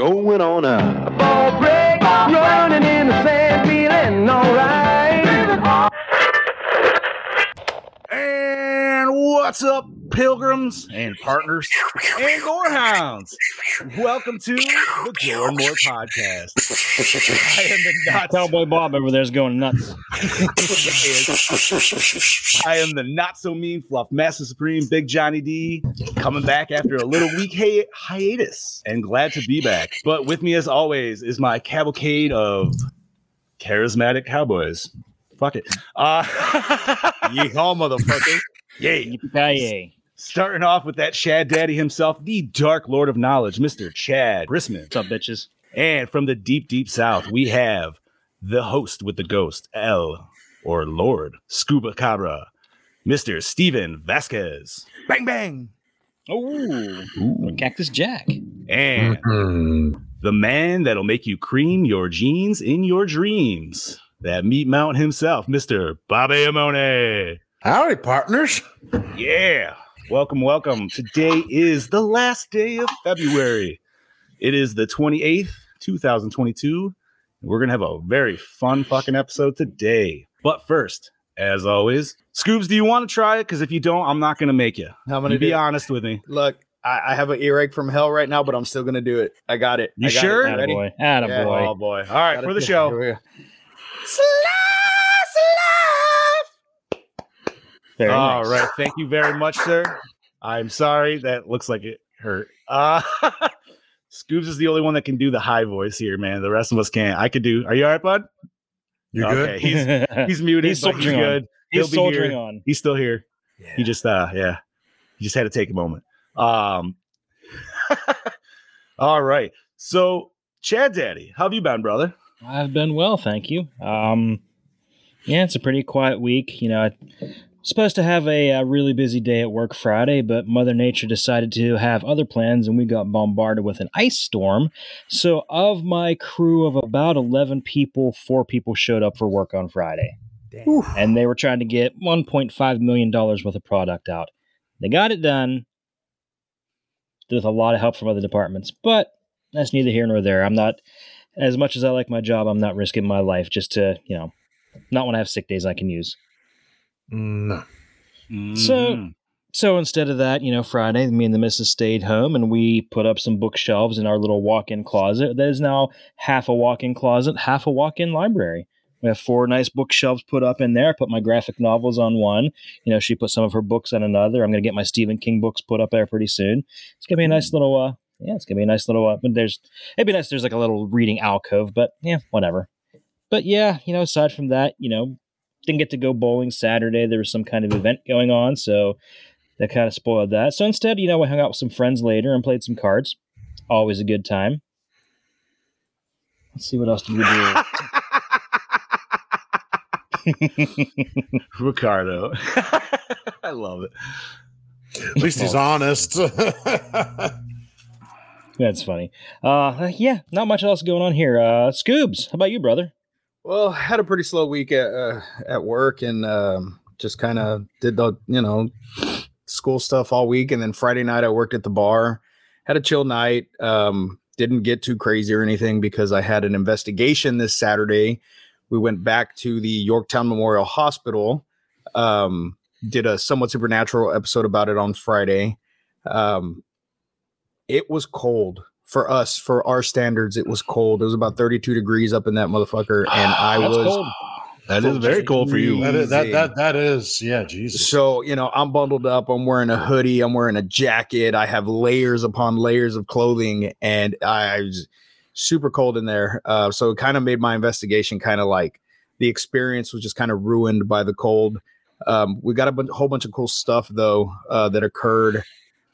We're going on now. A ball break, running in the sand, feeling alright. And what's up, pilgrims and partners and gorehounds? Welcome to the Gore and More podcast. I am the not Cowboy Bob over there's going nuts. I am the not so mean fluff master supreme Big Johnny D coming back after a little week hi- hiatus and glad to be back. But with me as always is my cavalcade of charismatic cowboys. Fuck it. Uh Yeehaw, motherfucker. Yay. Yippee-ki-yay. Starting off with that Chad Daddy himself, the Dark Lord of Knowledge, Mr. Chad Grisman. What's up, bitches? And from the deep, deep south, we have the host with the ghost, L or Lord Scuba Cabra, Mr. Steven Vasquez. Bang bang. Oh, Cactus Jack. And Hmm. the man that'll make you cream your jeans in your dreams. That meat mount himself, Mr. Bobby Amone. Howdy, partners. Yeah. Welcome, welcome. Today is the last day of February. It is the 28th, 2022. We're going to have a very fun fucking episode today. But first, as always, Scoobs, do you want to try it? Because if you don't, I'm not going to make you. I'm going to be do- honest with me. Look, I, I have an earache from hell right now, but I'm still gonna do it. I got it. You I got sure? It. Ready? Attaboy. Attaboy. Oh, boy. All right, Got for the show. we go. Very All nice. right. Thank you very much, sir. I'm sorry. That looks like it hurt. Uh, Scoobs is the only one that can do the high voice here, man. The rest of us can't. I could do. Are you all right, bud? You're okay, he's he's muted. He's but he's soldiering on. good. He'll He's be soldiering here. on. He's still here. He just uh yeah. He just had to take a moment. Um all right. So Chad Daddy, how have you been, brother? I've been well, thank you. Um, yeah, it's a pretty quiet week. You know, I supposed to have a, uh really busy day at work Friday, but Mother Nature decided to have other plans, and we got bombarded with an ice storm. So, of my crew of about eleven people, four people showed up for work on Friday, and they were trying to get one point five million dollars worth of product out. They got it done with a lot of help from other departments, but that's neither here nor there. I'm not as much as I like my job, I'm not risking my life just to, you know, not want to have sick days I can use. No. So- Mhm. So instead of that, you know, Friday, me and the missus stayed home and we put up some bookshelves in our little walk in closet. That is now half a walk in closet, half a walk in library. We have four nice bookshelves put up in there. I put my graphic novels on one. You know, she put some of her books on another. I'm going to get my Stephen King books put up there pretty soon. It's going to be a nice little, uh, yeah, it's going to be a nice little, uh, but there's, it'd be nice. if There's like a little reading alcove, but yeah, whatever. But yeah, you know, aside from that, you know, didn't get to go bowling Saturday. There was some kind of event going on. So, that kind of spoiled that. So instead, you know, I hung out with some friends later and played some cards. Always a good time. Let's see what else did we do. Ricardo. I love it. At least he's honest. That's funny. Uh, yeah, not much else going on here. Uh, Scoobs, how about you, brother? Well, had a pretty slow week at uh, at work, and um, just kind of did the you know school stuff all week, and then Friday night I worked at the bar. Had a chill night. Um, didn't get too crazy or anything because I had an investigation this Saturday. We went back to the Yorktown Memorial Hospital. Um, did a somewhat supernatural episode about it on Friday. Um, it was cold for us, for our standards. It was cold. It was about 32 degrees up in that motherfucker, and I That's was cold. That is very cool for you. that, is, that, that, that is, yeah, Jesus. So, you know, I'm bundled up. I'm wearing a hoodie. I'm wearing a jacket. I have layers upon layers of clothing, and I was super cold in there. Uh, so it kind of made my investigation kind of like the experience was just kind of ruined by the cold. Um, we got a bun- whole bunch of cool stuff though uh, that occurred.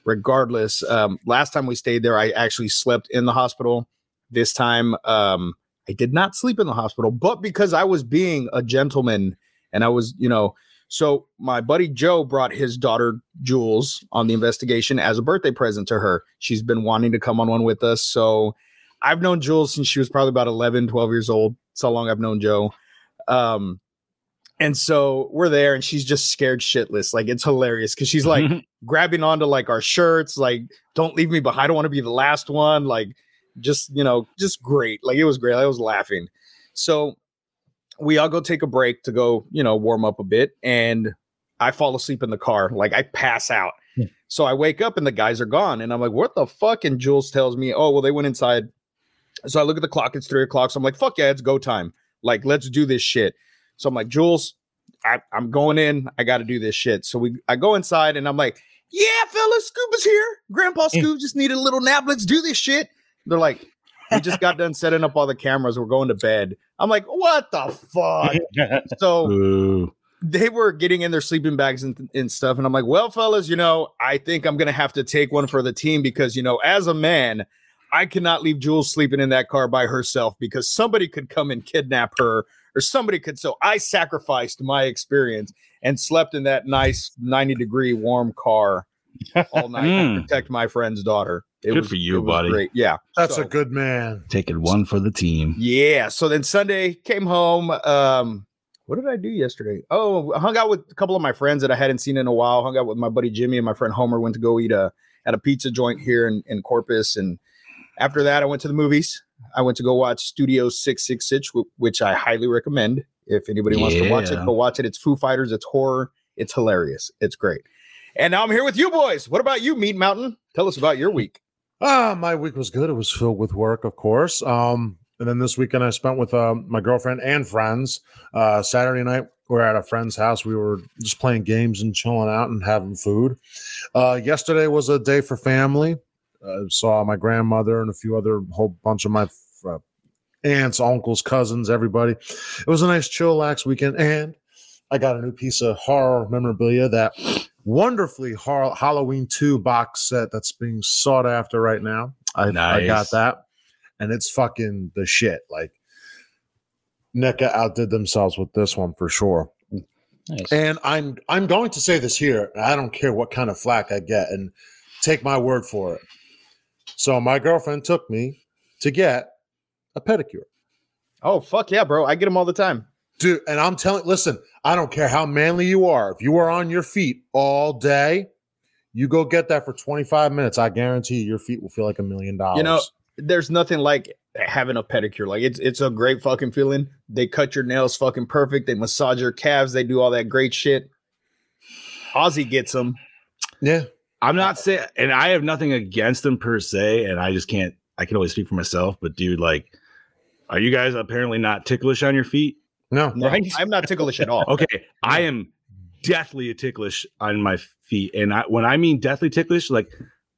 Regardless, um, last time we stayed there, I actually slept in the hospital. This time, um, I did not sleep in the hospital, but because I was being a gentleman and I was, you know, so my buddy Joe brought his daughter Jules on the investigation as a birthday present to her. She's been wanting to come on one with us. So I've known Jules since she was probably about 11, 12 years old. so long I've known Joe. Um, and so we're there and she's just scared shitless. Like it's hilarious because she's like grabbing onto like our shirts, like, don't leave me behind. I don't want to be the last one. Like, just, you know, just great. Like it was great. I was laughing. So we all go take a break to go, you know, warm up a bit. And I fall asleep in the car. Like I pass out. Yeah. So I wake up and the guys are gone. And I'm like, what the fuck? And Jules tells me, oh, well, they went inside. So I look at the clock. It's three o'clock. So I'm like, fuck yeah, it's go time. Like, let's do this shit. So I'm like, Jules, I, I'm going in. I got to do this shit. So we, I go inside and I'm like, yeah, fellas, Scuba's here. Grandpa. Scoob just needed a little nap. Let's do this shit. They're like, we just got done setting up all the cameras. We're going to bed. I'm like, what the fuck? So Ooh. they were getting in their sleeping bags and, and stuff. And I'm like, well, fellas, you know, I think I'm going to have to take one for the team because, you know, as a man, I cannot leave Jules sleeping in that car by herself because somebody could come and kidnap her or somebody could. So I sacrificed my experience and slept in that nice 90 degree warm car all night to Mm. protect my friend's daughter. It Good was, for you, it buddy. Great. Yeah. That's So- a good man. Taking one for the team. yeah. So then Sunday came home. Um, what did I do yesterday? Oh, I hung out with a couple of my friends that I hadn't seen in a while. Hung out with my buddy Jimmy and my friend Homer. Went to go eat a at a pizza joint here in, in Corpus. And after that, I went to the movies. I went to go watch Studio Six Six Six, which I highly recommend. If anybody wants to watch it, Yeah. go watch it. It's Foo Fighters. It's horror. It's hilarious. It's great. And now I'm here with you boys. What about you, Meat Mountain? Tell us about your week. Ah, my week was good. It was filled with work, of course. Um, and then this weekend I spent with uh, my girlfriend and friends. Uh, Saturday night we are at a friend's house. We were just playing games and chilling out and having food. Uh, yesterday was a day for family. Uh, saw my grandmother and a few other whole bunch of my uh, aunts, uncles, cousins, everybody. It was a nice, chill, lax weekend. And I got a new piece of horror memorabilia that wonderfully horror, Halloween 2 box set that's being sought after right now. I, I got that. And it's fucking the shit. Like, NECA outdid themselves with this one for sure. Nice. And I'm I'm going to say this here. I don't care what kind of flack I get, and take my word for it. So my girlfriend took me to get a pedicure, Oh fuck yeah, bro! I get them all the time. dude. And I'm telling, listen, I don't care how manly you are. If you are on your feet all day, you go get that for 25 minutes. I guarantee you, your feet will feel like a million dollars. You know, there's nothing like having a pedicure. Like it's it's a great fucking feeling. They cut your nails fucking perfect. They massage your calves. They do all that great shit. Ozzy gets them. yeah. I'm not saying, and I have nothing against them per se, and I just can't. I can only speak for myself, but dude, like, are you guys apparently not ticklish on your feet? No, No, Right. I'm not ticklish at all. Okay, I am deathly ticklish on my feet, and I when I mean deathly ticklish, like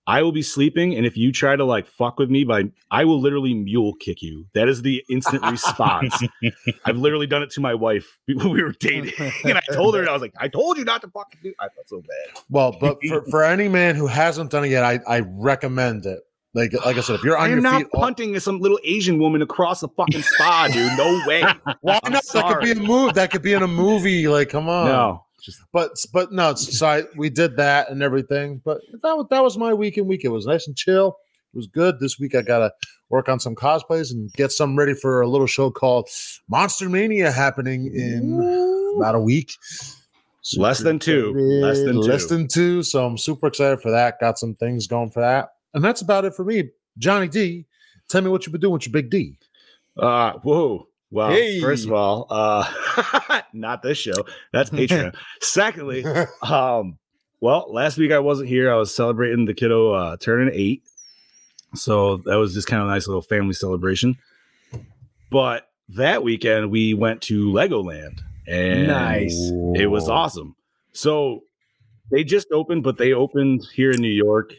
I will be sleeping, and if you try to like fuck with me, by I will literally mule kick you. That is the instant response. I've literally done it to my wife when we were dating, and I told her, I was like, I told you not to fucking do. I felt so bad. Well, but for, for any man who hasn't done it yet, I, I recommend it. Like like I said, if you're I on am your not feet, all- punting some little Asian woman across the fucking spa, dude. No way. why I'm not? That could be a move. That could be in a movie. Like, come on. no, just But but no, so I, we did that and everything. But that was that was my weekend week. It was nice and chill. It was good. This week I gotta work on some cosplays and get some ready for a little show called Monster Mania happening in about a week. Less than two. excited. Less than Less two. than two. So I'm super excited for that. Got some things going for that. And that's about it for me. Johnny D, tell me what you've been doing with your big D. uh whoa. Well, Hey. first of all, uh not this show. That's Patreon. Secondly, um, well, last week I wasn't here. I was celebrating the kiddo uh turning eight. So that was just kind of a nice little family celebration. But that weekend we went to Legoland and Nice. It was awesome. So they just opened, but they opened here in New York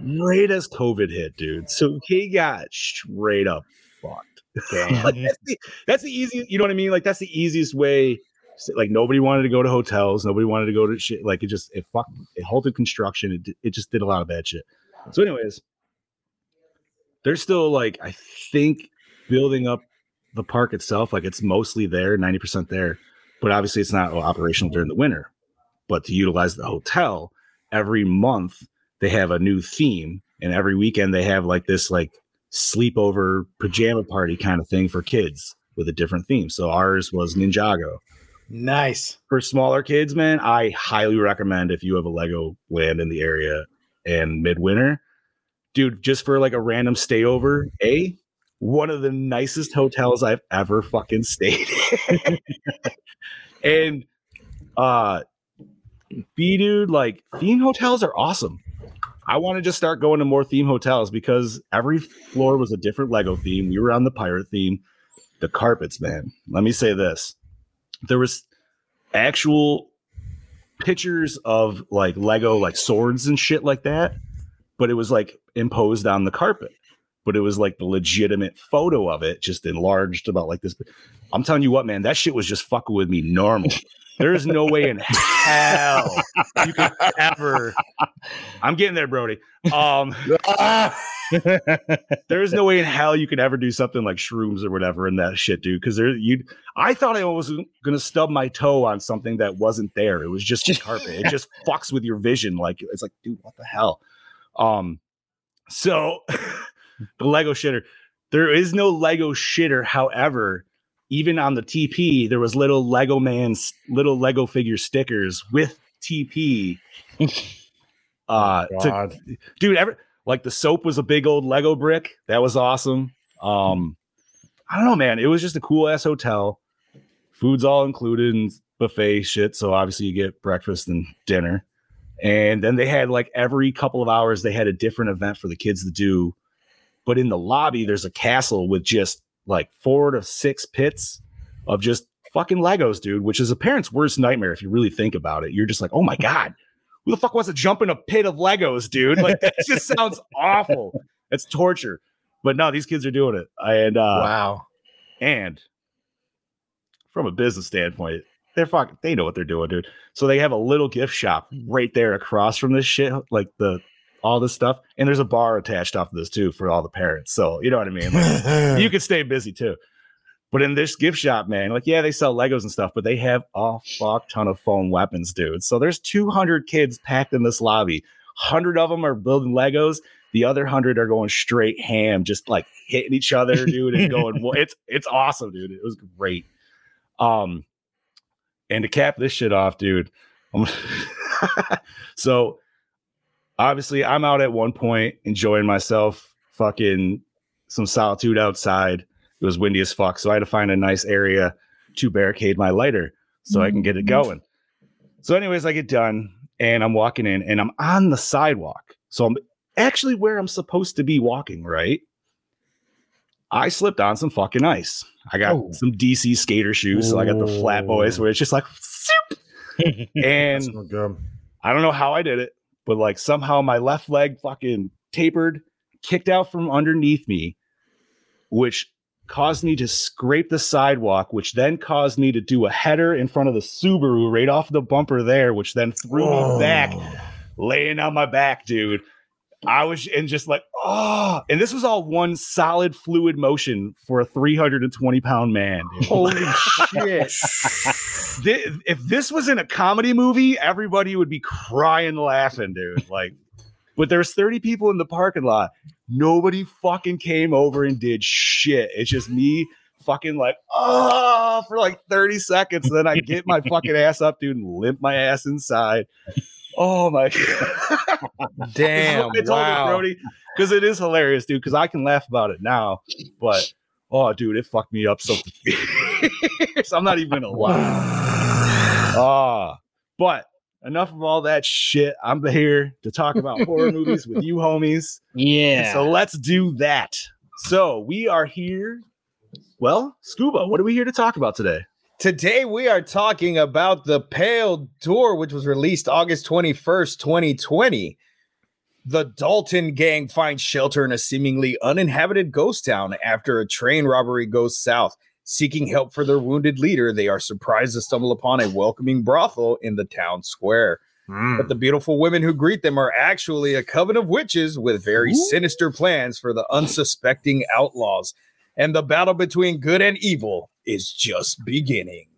right as COVID hit, dude. So he got straight up fucked. Like, that's, the, that's the easiest, you know what I mean? Like that's the easiest way. Like nobody wanted to go to hotels, nobody wanted to go to shit. Like it just it fucked, it halted construction. It it just did a lot of bad shit. So, anyways, they're still like I think building up the park itself, like it's mostly there, 90% there, but obviously it's not operational during the winter. But to utilize the hotel, every month they have a new theme, and every weekend they have like this like sleepover pajama party kind of thing for kids with a different theme. So ours was Ninjago. Nice. For smaller kids, man, I highly recommend if you have a Lego land in the area and midwinter, dude, just for like a random stayover, A, one of the nicest hotels I've ever fucking stayed in. and uh B dude, like theme hotels are awesome. I want to just start going to more theme hotels because every floor was a different Lego theme. We were on the pirate theme. The carpets, man. Let me say this. There was actual pictures of like Lego like swords and shit like that, but it was like imposed on the carpet. But it was like the legitimate photo of it, just enlarged about like this. I'm telling you what, man, that shit was just fucking with me normal. There is no way in hell you could ever. I'm getting there, Brody. Um, there is no way in hell you could ever do something like shrooms or whatever in that shit, dude. Because there, you, I thought I was gonna stub my toe on something that wasn't there. It was just carpet. It just fucks with your vision. Like it's like, dude, what the hell? Um, so the Lego shitter. There is no Lego shitter. However, even on the TP, there was little Lego man's little Lego figure stickers with TP. uh, to, dude, ever like the soap was a big old Lego brick. That was awesome. Um, I don't know, man. It was just a cool ass hotel. Food's all included and buffet shit. So obviously you get breakfast and dinner. And then they had like every couple of hours, they had a different event for the kids to do. But in the lobby, there's a castle with just like four to six pits of just fucking Legos, dude, which is a parent's worst nightmare if you really think about it. You're just like, oh my God, who the fuck wants to jump in a pit of Legos, dude? Like that just sounds awful. It's torture. But no, these kids are doing it. And uh wow. and from a business standpoint, they're fucking they know what they're doing, dude. So they have a little gift shop right there across from this shit, like the all this stuff. And there's a bar attached off of this too for all the parents. So you know what I mean? Like, you can stay busy too. But in this gift shop, man, like, yeah, they sell Legos and stuff, but they have a fuck ton of foam weapons, dude. So there's 200 kids packed in this lobby. 100 of them are building Legos. The other 100 are going straight ham, just like hitting each other, dude, and going, well, it's it's awesome, dude. It was great. Um, and to cap this shit off, dude, so obviously I'm out at one point enjoying myself, fucking some solitude outside. It was windy as fuck, so I had to find a nice area to barricade my lighter so I can get it going. So, anyways, I get done and I'm walking in and I'm on the sidewalk. So I'm actually where I'm supposed to be walking, right? I slipped on some fucking ice. I got Oh. some DC skater shoes, so I got the flat boys where it's just like, and That's not good. I don't know how I did it, but like somehow my left leg fucking tapered, kicked out from underneath me, which caused me to scrape the sidewalk, which then caused me to do a header in front of the Subaru right off the bumper there, which then threw me back, laying on my back, dude. I was and just like, oh, and this was all one solid fluid motion for a 320 pound man. dude. Holy shit. If this was in a comedy movie, everybody would be crying, laughing, dude. Like, but there's 30 people in the parking lot. Nobody fucking came over and did shit. It's just me fucking like, oh, for like 30 seconds. Then I get my fucking ass up, dude, and limp my ass inside. Oh my god! Damn. I told wow. Brody, because it is hilarious, dude. Because I can laugh about it now, but oh, dude, it fucked me up so. I'm not even gonna lie. Ah, but enough of all that shit. I'm here to talk about horror movies with you, homies. Yeah. So let's do that. So we are here. Well, Scuba, what are we here to talk about today? Today we are talking about The Pale Door, which was released August 21st, 2020. The Dalton gang finds shelter in a seemingly uninhabited ghost town after a train robbery goes south. Seeking help for their wounded leader, they are surprised to stumble upon a welcoming brothel in the town square. Hmm. But the beautiful women who greet them are actually a coven of witches with very Ooh. sinister plans for the unsuspecting outlaws. And the battle between good and evil is just beginning.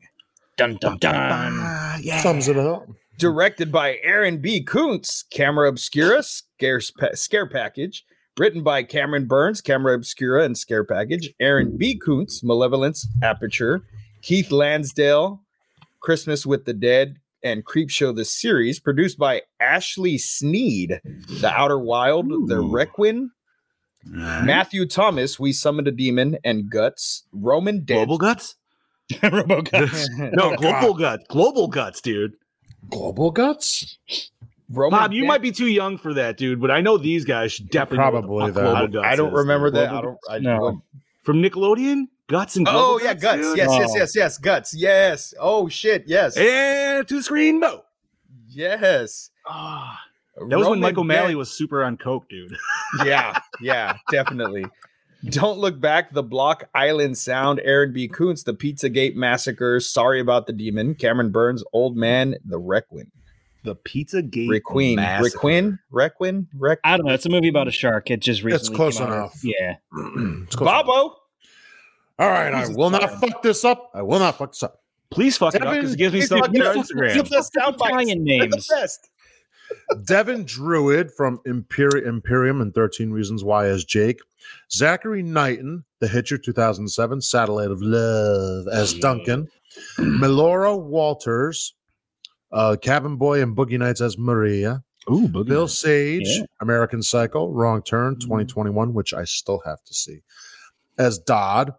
Dun dun dun. Ah, yeah. Sums it up. Directed by Aaron B. Koontz, Camera Obscura, Scare, Scare Package. Written by Cameron Burns, Camera Obscura, and Scare Package. Aaron B. Koontz, Malevolence, Aperture. Keith Lansdale, Christmas with the Dead, and Creepshow the series. Produced by Ashley Sneed, The Outer Wild, The Ooh. Requin. Alright. Matthew Thomas, We Summoned a Demon, and Guts. Roman Dead. Global guts? Robocuts. no, global guts. Global guts, dude. Global guts? Roman Bob, you Dead- might be too young for that, dude, but I know these guys should definitely know what the Probably fuck that. global I, guts I don't is, remember dude. that. I don't. I, No. what- From Nickelodeon? Guts and global Oh yeah, guts. dude? Yes, yes, Oh. yes, yes. Guts. Yes. Oh shit. Yes. And to the screen, no. Yes. Ah, that was when Roman Mike O'Malley Dead- was super on coke, dude. yeah, yeah, definitely. Don't look back. The Block Island Sound. Aaron B. Koontz. The Pizzagate Massacre. Sorry about the demon. Cameron Burns. Old Man. The Requin. The Pizza Gate Requin. Massacre. Requin. Requin. Rec. I don't know. It's a movie about a shark. It just recently It's close came out. enough. Yeah. It's close enough. Babo. All right, I Jesus will not Christ. fuck this up. I will not fuck this up. Please fuck it up because it gives me Please stuff fuck to on. Instagram. Give us sound bites. Italian They're the names. best. Devin Druid from Imperi- Imperium and 13 Reasons Why as Jake. Zachary Knighton, The Hitcher 2007, Satellite of Love as Duncan. Melora Walters, uh, Cabin Boy and Boogie Nights as Maria. Ooh, Boogie Bill Nights. Sage, Yeah. American Psycho, Wrong Turn Mm. 2021, which I still have to see, as Dodd.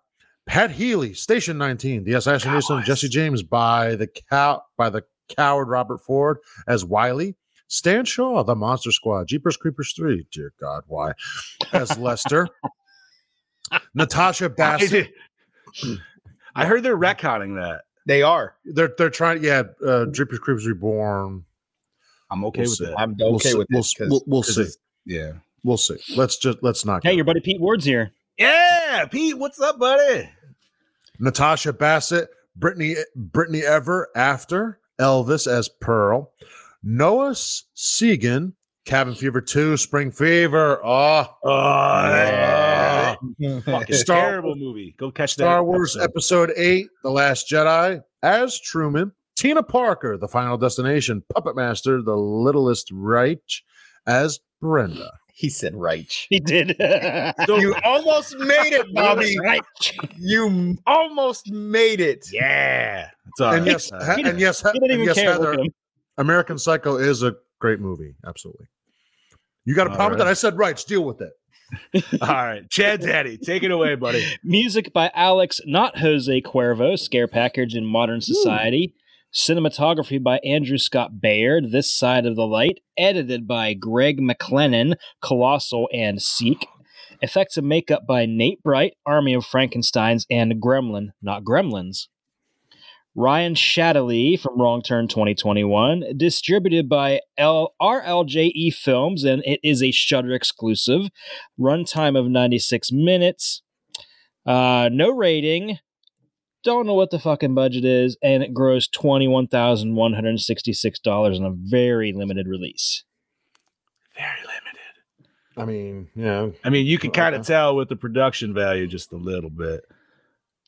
Pat Healy, Station 19, The Assassination of Jesse James by the cow by the coward Robert Ford as Wiley. Stan Shaw, The Monster Squad, Jeepers Creepers 3, dear God, why? As Lester. Natasha Bassett. did- I heard they're retconning that. They are. They're they're trying, yeah, uh, Jeepers Creepers Reborn. I'm okay We'll with it. I'm We'll okay see. with we'll, this. we'll, we'll 'Cause see. Yeah. We'll see. Let's just let's not. Hey, get your buddy Pete Ward's here. Yeah, Pete, what's up, buddy? Natasha Bassett, Britney Britney Ever after Elvis as Pearl, Noah Segan, Cabin Fever 2, Spring Fever, oh, Oh, yeah. fucking Star- terrible movie. Go catch that. Star Wars episode. Episode 8, The Last Jedi as Truman, Tina Parker, The Final Destination, Puppet Master, The Littlest Reich as Brenda. he said Reich. He did. You almost made it, Bobby. right. You almost made it. Yeah. It's all And right. yes, Uh, he- and yes, He didn't and yes, care. Heather, at him. American Psycho is a great movie. Absolutely. You got a All problem with right. that? I said rights. Deal with it. all right. Chad Daddy, take it away, buddy. Music by Alex, not Jose Cuervo, Scare Package in Modern Society. Cinematography by Andrew Scott Baird, This Side of the Light. Edited by Greg McLennan, Colossal and Seek. Effects and makeup by Nate Bright, Army of Frankensteins, and Gremlin, not Gremlins. Ryan Shadley from Wrong Turn 2021, distributed by L- RLJE E Films, and it is a Shudder exclusive. Runtime of 96 minutes. Uh, no rating. Don't know what the fucking budget is, and it grows twenty-one thousand one hundred sixty-six dollars on a very limited release. Very limited. I mean, yeah. I mean, you can kind of Okay. tell with the production value just a little bit.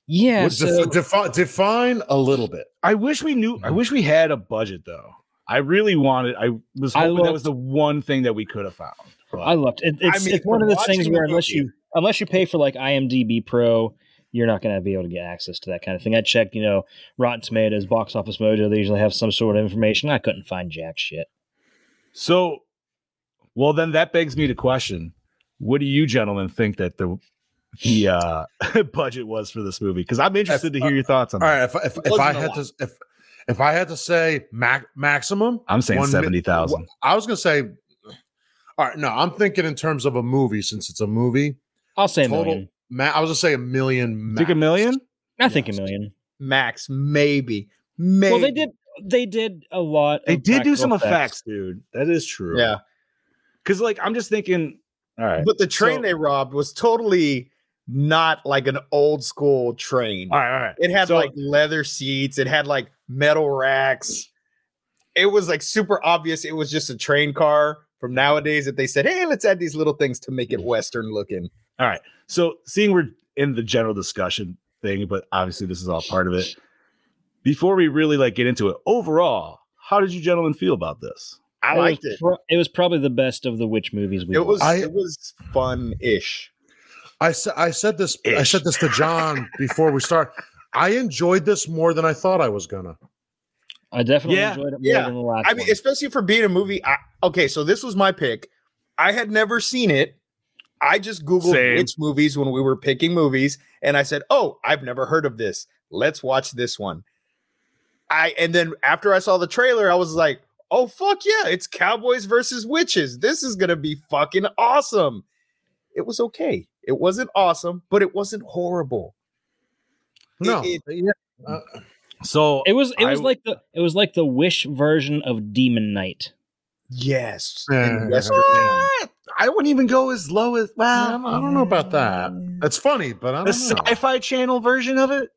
Yeah, What- so defi- defi- define a little bit. I wish we knew. I mm-hmm. wish we had a budget though. I really wanted. I was I hoping that was the one thing that we could have found. But I looked. It, it's, mean, it's one of from those things where unless movie- you unless you pay for like IMDb Pro, you're not going to be able to get access to that kind of thing. I checked, you know, Rotten Tomatoes, Box Office Mojo. They usually have some sort of information. I couldn't find jack shit. so, well, then that begs me to question: What do you gentlemen think that the the uh, budget was for this movie? Because I'm interested to hear your thoughts on All that. right. If, if, if wasn't I a had lot. to, if if I had to say mac, maximum, I'm saying one mi- seventy thousand. I was gonna say. All right. No, I'm thinking in terms of a movie since it's a movie. I'll say a Total. million. Ma- I was gonna say a million. Think a million? I think a million. Max, maybe. Maybe. Well, they did. They did a lot. They of did do some effects. effects, dude. That is true. Yeah. Because like I'm just thinking. All right. But the train So- they robbed was totally not like an old school train. All right. All right. It had So- like leather seats, it had like metal racks. It was like super obvious it was just a train car from nowadays that they said, hey, let's add these little things to make it mm. Western looking. All right. So seeing we're in the general discussion thing, but obviously this is all part of it. Before we really like get into it, overall, how did you gentlemen feel about this? I It was liked it. pro- it was probably the best of the witch movies we It was I- it was fun ish. I said I said this I said this to John before we start. I enjoyed this more than I thought I was gonna. I definitely Yeah, enjoyed it more yeah. than the last I mean, especially for being a movie. I, okay, so this was my pick. I had never seen it. I just Googled Same. which movies when we were picking movies, and I said, "Oh, I've never heard of this. Let's watch this one." I and then after I saw the trailer, I was like, "Oh fuck yeah! It's cowboys versus witches. This is gonna be fucking awesome." It was okay. It wasn't awesome, but it wasn't horrible. No, it- yeah, uh, So it was it was w- like the it was like the wish version of Demon Knight. Yes, Yeah. and I wouldn't even go as low as I well. don't, I don't know about that. It's funny, but I The don't know. sci-fi channel version of it,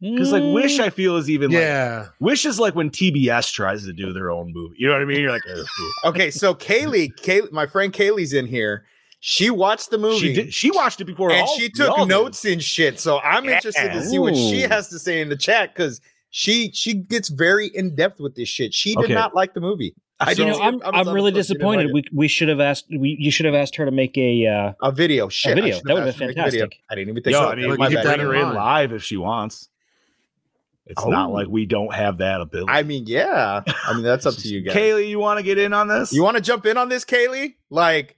because like Wish, Mm, I feel is even like Yeah, Wish is like when TBS tries to do their own movie. You know what I mean? You're like, "Ugh." Okay, so Kaylee, Kay, my friend Kaylee's in here. She watched the movie she did. She watched it before, and all- she took all did. notes and shit. So I'm interested to see what she has to say in the chat because she she gets very in depth with this shit. She did Okay. not like the movie. I so, you know, I'm, I was I'm really phone. Like disappointed. We we should have asked we you should have asked her to make a uh, a video. Shit, I video. That would've been her to make a video. fantastic. I didn't even think. Yo, so. I mean, we keep can bring her in in live if she wants. It's not Oh. like we don't have that ability. I mean, yeah. I mean, that's up to you guys. Kaylee, you want to get in on this? you want to jump in on this, Kaylee? Like,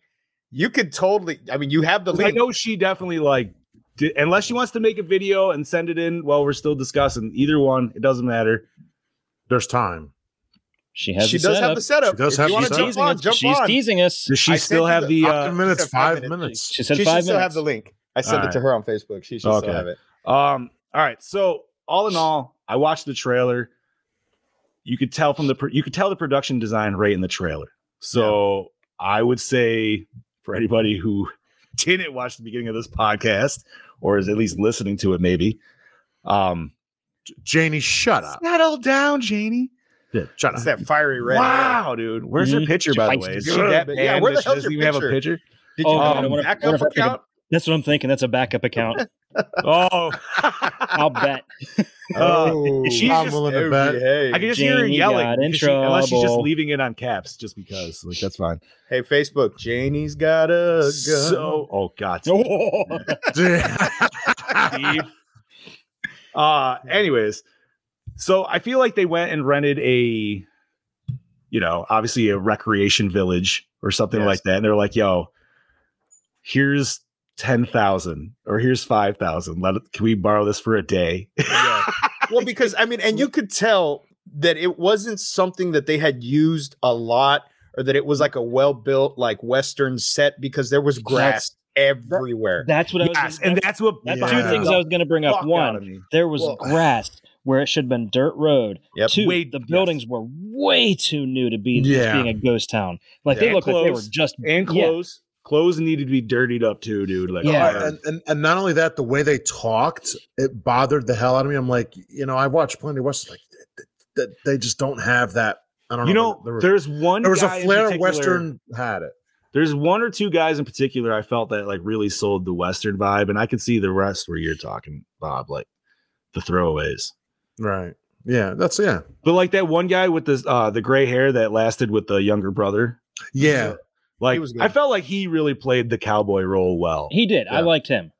you could totally. I mean, you have the 'Cause I know she definitely like, di- unless she wants to make a video and send it in while we're still discussing. Either one, it doesn't matter. there's time. she has She the does have the setup. She does If have you the setup. jump teasing on, us. jump She's on. teasing us. Does she I still have the- the? Five Uh, minutes, said five five minutes. minutes. She said She should five still have the link. I sent All it to her on Facebook. She should Okay. still have it. Um. All right. So all in all, I watched the trailer. You could tell from the pro- you could tell the production design right in the trailer. So I would say for anybody who didn't watch the beginning of this podcast or is at least listening to it, maybe. Um, Janie, shut up. settle down, Janie. Yeah, shut It's up. that fiery red. hair. Wow, dude. Where's her Mhm. picture, by the way? Is she that yeah, where the hell's your even have a picture? picture? Did Oh, you man, um, back up if I could- account? That's what I'm thinking. That's a backup account. Oh, I'll bet. oh, she's I'm just willing to bet. Hey, I can just hear her yelling got in because she- unless she's just leaving it on caps, just because. Like that's fine. hey, Facebook. Janie's got a gun. So, oh god, Oh. Steve. Uh, anyways, so I feel like they went and rented a, you know, obviously a recreation village or something Yes. like that, and they're like, "Yo, here's ten thousand or here's five thousand. Let it, can we borrow this for a day?" Yeah. well, because I mean, and you could tell that it wasn't something that they had used a lot, or that it was like a well-built like Western set because there was grass everywhere. That's what I was. yes, gonna- and that's what that's Yeah. two things I was going to bring up. out One, there was Well- grass where it should have been dirt road. Yep. Two, Way- the yes. buildings were way too new to be just Yeah. being a ghost town. Like Yeah. they looked like they were Close. just and yeah. Clothes. Clothes needed to be dirtied up too, dude. Like, Yeah. oh, and, and and not only that, the way they talked, it bothered the hell out of me. I'm like, you know, I've watched plenty of westerns, like th- th- th- they just don't have that. I don't you know. know, there, was- there's one. there was a guy in flair western had it. There's one or two guys in particular I felt that like really sold the Western vibe, and I could see the rest where you're talking, Bob, like the throwaways. Right. Yeah. That's yeah. But like that one guy with the uh the gray hair that lasted with the younger brother. Yeah. Like. I felt like he really played the cowboy role well. He did. I liked him.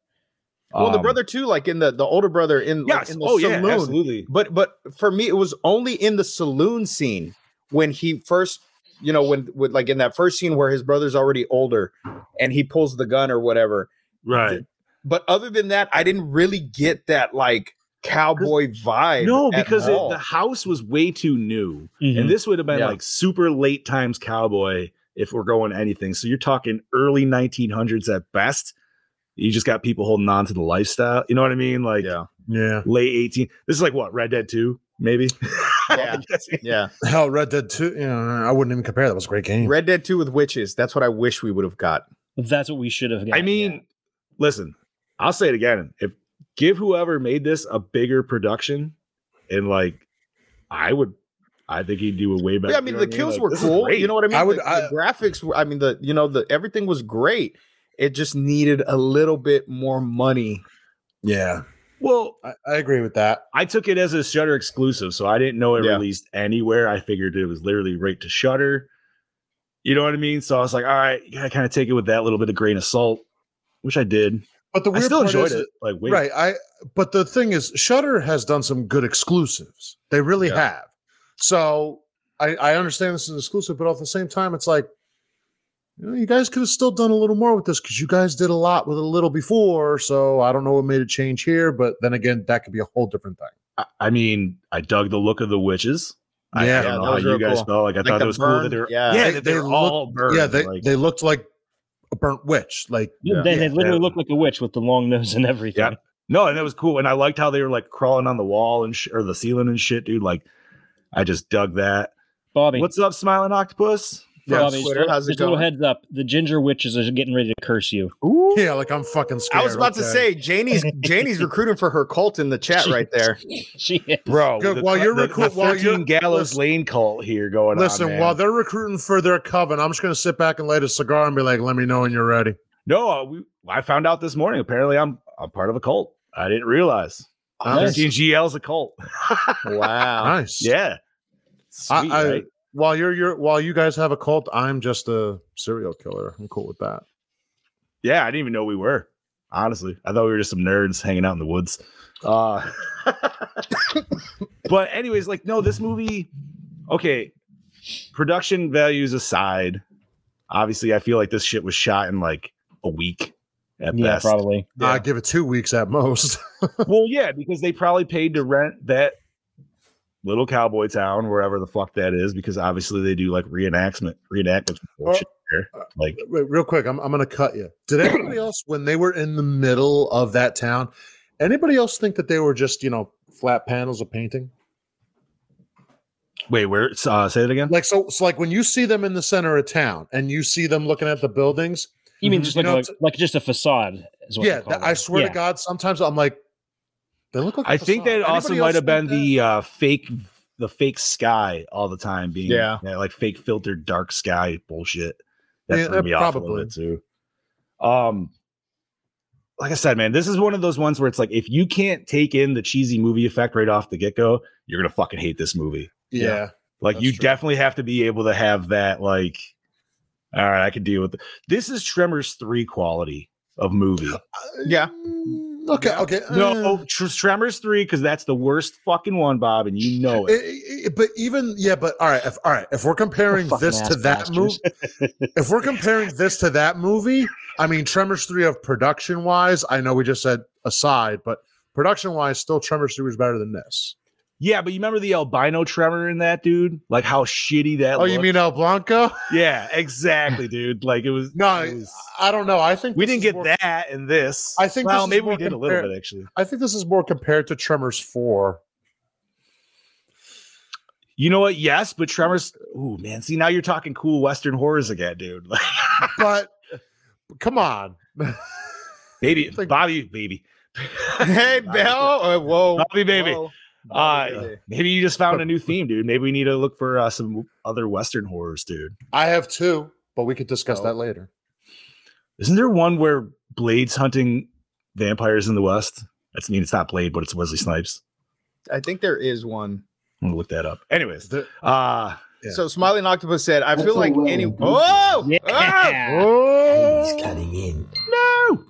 well, the Um, brother too, like in the the older brother in, like, in the oh yeah, saloon. absolutely. But but for me, it was only in the saloon scene when he first, you know, when with like in that first scene where his brother's already older and he pulls the gun or whatever. Right. But other than that, I didn't really get that like cowboy vibe. No, at because it, the house was way too new. Mhm. And this would have been Yeah. like super late times cowboy if we're going anything. So you're talking early 1900s at best. You just got people holding on to the lifestyle. You know what I mean? Like yeah, Yeah. late 18. This is like what Red Dead 2, maybe. Yeah. yeah. Hell, Red Dead 2, you know, I wouldn't even compare. That was a great game. Red Dead Two with witches. That's what I wish we would have got. That's what we should have. I mean, yeah. listen, I'll say it again. If give whoever made this a bigger production, and like, I would, I think he'd do a way better. Yeah, I mean you the know what kills Like, were this cool. You know what I mean? I would- the, I- the graphics. Were, I mean the you know the everything was great. It just needed a little bit more money Yeah, Well, I, I agree with that. I took it as a Shudder exclusive, so I didn't know it Yeah. released anywhere. I figured it was literally right to Shudder. You know what I mean? So I was like, all right, you gotta kind of take it with that little bit of grain of salt, which I did. But the I still part enjoyed is, it. Like, wait, right? I. But the thing is, Shudder has done some good exclusives. They really Yeah. have. So I, I understand this is exclusive, but at the same time, it's like, you know, you guys could have still done a little more with this because you guys did a lot with a little before. So I don't know what made it change here, but then again, that could be a whole different thing. I, I mean, I dug the look of the witches. I, Yeah. I don't know how you guys cool. felt. Like I Like thought it was cool that they were, Yeah. yeah, They- that they they were look- all burned. yeah, they like, they looked like a burnt witch. Like Yeah, Yeah. they, they Yeah. literally look like a witch with the long nose and everything. Yeah. no, and that was cool. And I liked how they were like crawling on the wall and sh- or the ceiling and shit, dude. Like, I just dug that. Bobby, What's up, smiling octopus? Yeah, Bobby, Twitter, just, how's it just a little heads up. The ginger witches are getting ready to curse you. Ooh. yeah, like I'm fucking scared. I was about to say Janie's Janie's recruiting for her cult in the chat right there. She is. Bro, Good, the, while you're recruiting, recruit- the while you're- gallows listen- lane cult here going Listen, on. man. while they're recruiting for their coven, I'm just gonna sit back and light a cigar and be like, "Let me know when you're ready." No, uh, we, I found out this morning. Apparently, I'm I'm part of a cult. I didn't realize. Nice. 13 GL's a cult. Wow. Nice. yeah. Sweet, I, I right? while you're you're while you guys have a cult, I'm just a serial killer. I'm cool with that. Yeah, I didn't even know we were. Honestly, I thought we were just some nerds hanging out in the woods. Uh, but anyways, like no, this movie. Okay, production values aside, obviously, I feel like this shit was shot in like a week at Yeah, best. probably. I give it two weeks at most. Well, yeah, because they probably paid to rent that little cowboy town, wherever the fuck that is, because obviously they do like reenactment, reenactment bullshit. Like, Wait, real quick, I'm I'm gonna cut you. Did anybody else when they were in the middle of that town? Anybody else think that they were just you know flat panels of painting? wait, where? Uh, say it again. Like so, it's like when you see them in the center of town and you see them looking at the buildings. You mean just You like, know, like, like just a facade? Is what yeah, they call th- I it. swear Yeah. to God, sometimes I'm like, they look like. a I think facade. that also might have been think the uh, fake, the fake sky all the time being, Yeah. like fake filtered dark sky bullshit. That Yeah, threw that me off a little probably. bit too. Um, like I said, man, this is one of those ones where it's like if you can't take in the cheesy movie effect right off the get go, you're gonna fucking hate this movie. that? yeah. Like you true. definitely have to be able to have that. Like, all right, I can deal with it. This is Tremors three quality of movie. Yeah. Okay. Okay. No, uh, Tr- Tremors three because that's the worst fucking one, Bob, and you know it. i- i- but even yeah, but all right, if, all right. If we're comparing this to that movie, if we're comparing this to that movie, I mean, Tremors three of production wise, I know we just said aside, but production wise, still Tremors three was better than this. Yeah, but you remember the albino tremor in that dude? Like how shitty that. Oh, you mean El Blanco? Yeah, exactly, dude. Like it was. No, it was- I don't know. I think we didn't get more- that in this. I think Well, maybe we did a little bit actually. I think this is more compared to Tremors four. You know what? Yes, but Tremors. Ooh, man. See, now you're talking cool Western horrors again, dude. But come on, baby, Think- Bobby, baby. hey, Bell. Uh, whoa. Bobby, baby. Whoa. Uh, Bobby, maybe you just found a new theme, dude. Maybe we need to look for uh, some other Western horrors, dude. I have two, but we could discuss Oh. that later. Isn't there one where Blade's hunting vampires in the West? That's I mean it's not Blade, but it's Wesley Snipes. I think there is one. I'm gonna look that up. Anyways, The- uh Yeah. So Smiling Octopus said, I That's feel like any. and good. Whoa! Yeah. Ah! He's cutting in. no.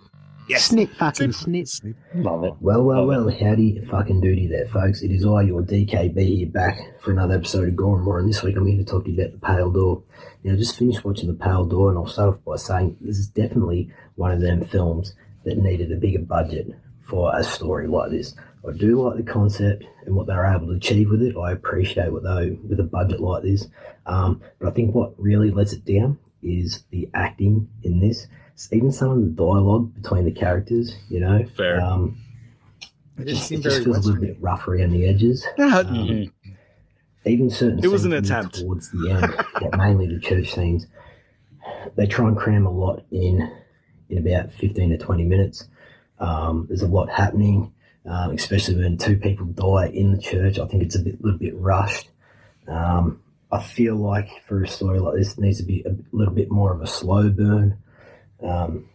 Yes. Snip fucking snip. Love it. Well, well, well, howdy fucking duty there, folks. It is I, your DKB, here back for another episode of Gore and More, and this week I'm here to talk to you about The Pale Door. Now, I just finished watching The Pale Door, and I'll start off by saying this is definitely one of them films that needed a bigger budget for a story like this. I do like the concept and what they were able to achieve with it. I appreciate what they with a budget like this. Um, but I think what really lets it down is the acting in this. Even some of the dialogue between the characters, you know. Fair. Um, It didn't seem it just very feels a little bit rough around the edges. Yeah, Um, Mhm. Even certain It was an scenes near attempt. towards the end, yeah, mainly the church scenes. They try and cram a lot in in about fifteen to twenty minutes. Um, there's a lot happening, um, especially when two people die in the church. I think it's a bit, little bit rushed. Um, I feel like for a story like this, it needs to be a little bit more of a slow burn. Um,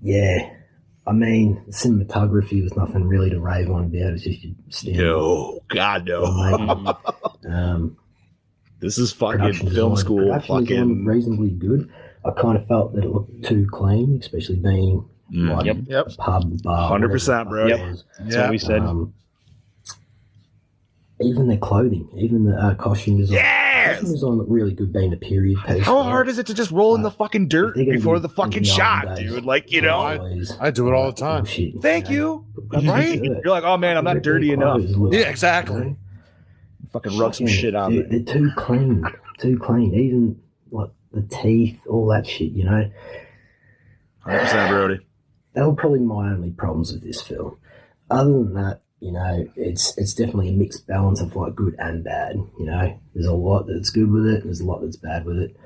yeah, I mean, the cinematography was nothing really to rave on about. It's just your standard No, God no. um, this is fucking film design- school. production design Fucking reasonably good. I kind of felt that it looked too clean, especially being Mm. like Yep. Yep. a pub bar. 100%, bro. whatever the Yep. it was. That's what we said. Um, even the clothing, even the uh, costume design. Yes! Costume design looked really good being a period piece. How hard is it to just roll in the fucking dirt before be the fucking shot, days. dude? Like, you know, Always I do it all the time. bullshit, thank know? you. Right? You're like, oh man, I'm not dirty enough. look, Yeah, you exactly. know? Fucking rub some shit on they're, it. they're too clean, too clean. Even like the teeth, all that shit. You know, 100% Brody. that were probably my only problems with this film. Other than that, you know, it's it's definitely a mixed balance of like good and bad. You know, there's a lot that's good with it. There's a lot that's bad with it.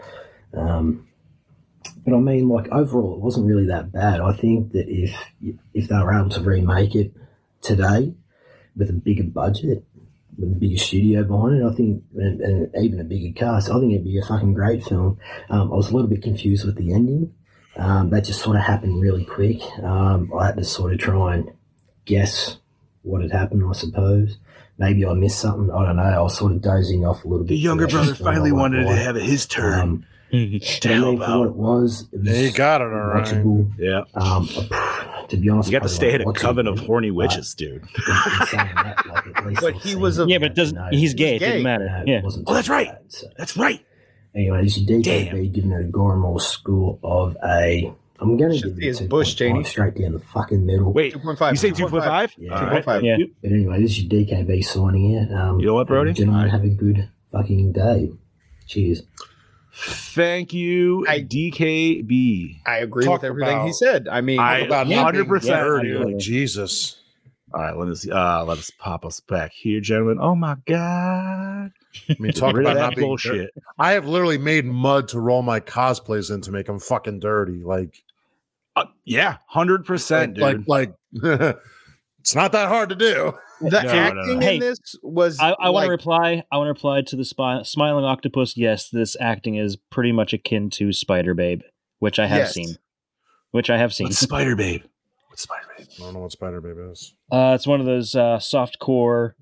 Um, but I mean, like overall, it wasn't really that bad. I think that if if they were able to remake it today with a bigger budget, with a bigger studio behind it, I think, and, and even a bigger cast, I think it'd be a fucking great film. Um, I was a little bit confused with the ending. Um, that just sort of happened really quick. Um, I had to sort of try and guess what had happened, I suppose. Maybe I missed something. I don't know. I was sort of dozing off a little bit. The younger brother the film. I finally won't wanted to have his turn. Um, to but I mean, help for what it was, it was Yeah, you got it all right. Yeah. Um, to be honest, You got to I stay at a watched coven of again, horny but witches, dude. in- in saying that, like, But he was a- Yeah, but it doesn't. you know, He's gay. It gay. didn't matter. know, it Yeah. Oh, that's right. bad, so. That's right. Anyway, this is DKB Damn. giving it a Gormore School of a. I'm going to Should give be it his Bush, 2.5 Janie. straight down the fucking middle. Wait, 2.5. you say 2.5? Yeah. All right. 2.5. Yeah. But anyway, this is your DKB signing out. Um, You know what, Brody? Gentlemen, have a good fucking day. Cheers. Thank you, I- DKB. I agree Talk with everything he said. I mean, I about hundred percent. dirty, absolutely. Jesus. All right, let us uh let us pop us back here, gentlemen. Oh my god. I mean, talk about that not bullshit. dirty. I have literally made mud to roll my cosplays in to make them fucking dirty. Like, Uh, yeah, hundred percent, like, dude. like, like it's not that hard to do. the No, no, no. acting Hey, in this was. I, I want to reply. I want to reply to the spy, smiling octopus. Yes, this acting is pretty much akin to Spider Babe, which I have Yes. seen. Which I have seen. What's Spider Babe? What's Spider Babe? I don't know what Spider Babe is. Uh, it's one of those uh, soft core.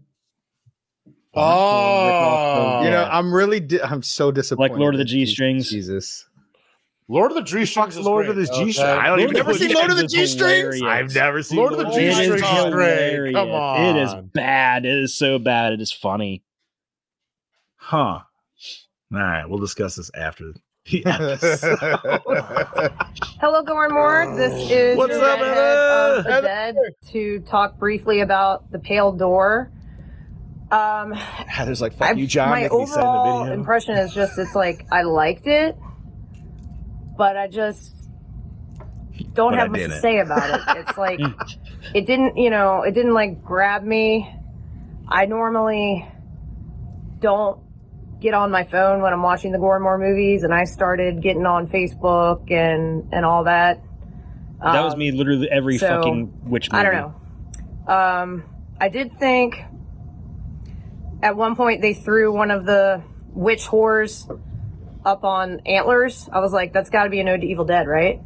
Oh, You know, I'm really, di- I'm so disappointed. Like Lord of the G-strings. Jesus. Lord of the G Fuck's Strings. Lord of the G String. I don't Lord even of the know Never seen Lord of the G-Strings? I've never seen Lord of the G-Strings. is G-Strings. hilarious. Come It is bad. It is so bad. It is funny. Huh. All right, we'll discuss this after the episode. Hello, Gorn Moore. This is What's your up, redhead Heather? of the dead to talk briefly about the Pale Door. Um, There's like fuck I've- you, John. my making me send the overall video. impression is just it's like I liked it, but I just don't But have much to say about it. It's like it didn't, you know, it didn't like grab me. I normally don't get on my phone when I'm watching the Gormore movies, and I started getting on Facebook and and all that. That was Um, me literally every so, fucking witch movie. I don't know. Um, I did think at one point they threw one of the witch whores up on antlers. I was like, that's got to be an ode to Evil Dead, right?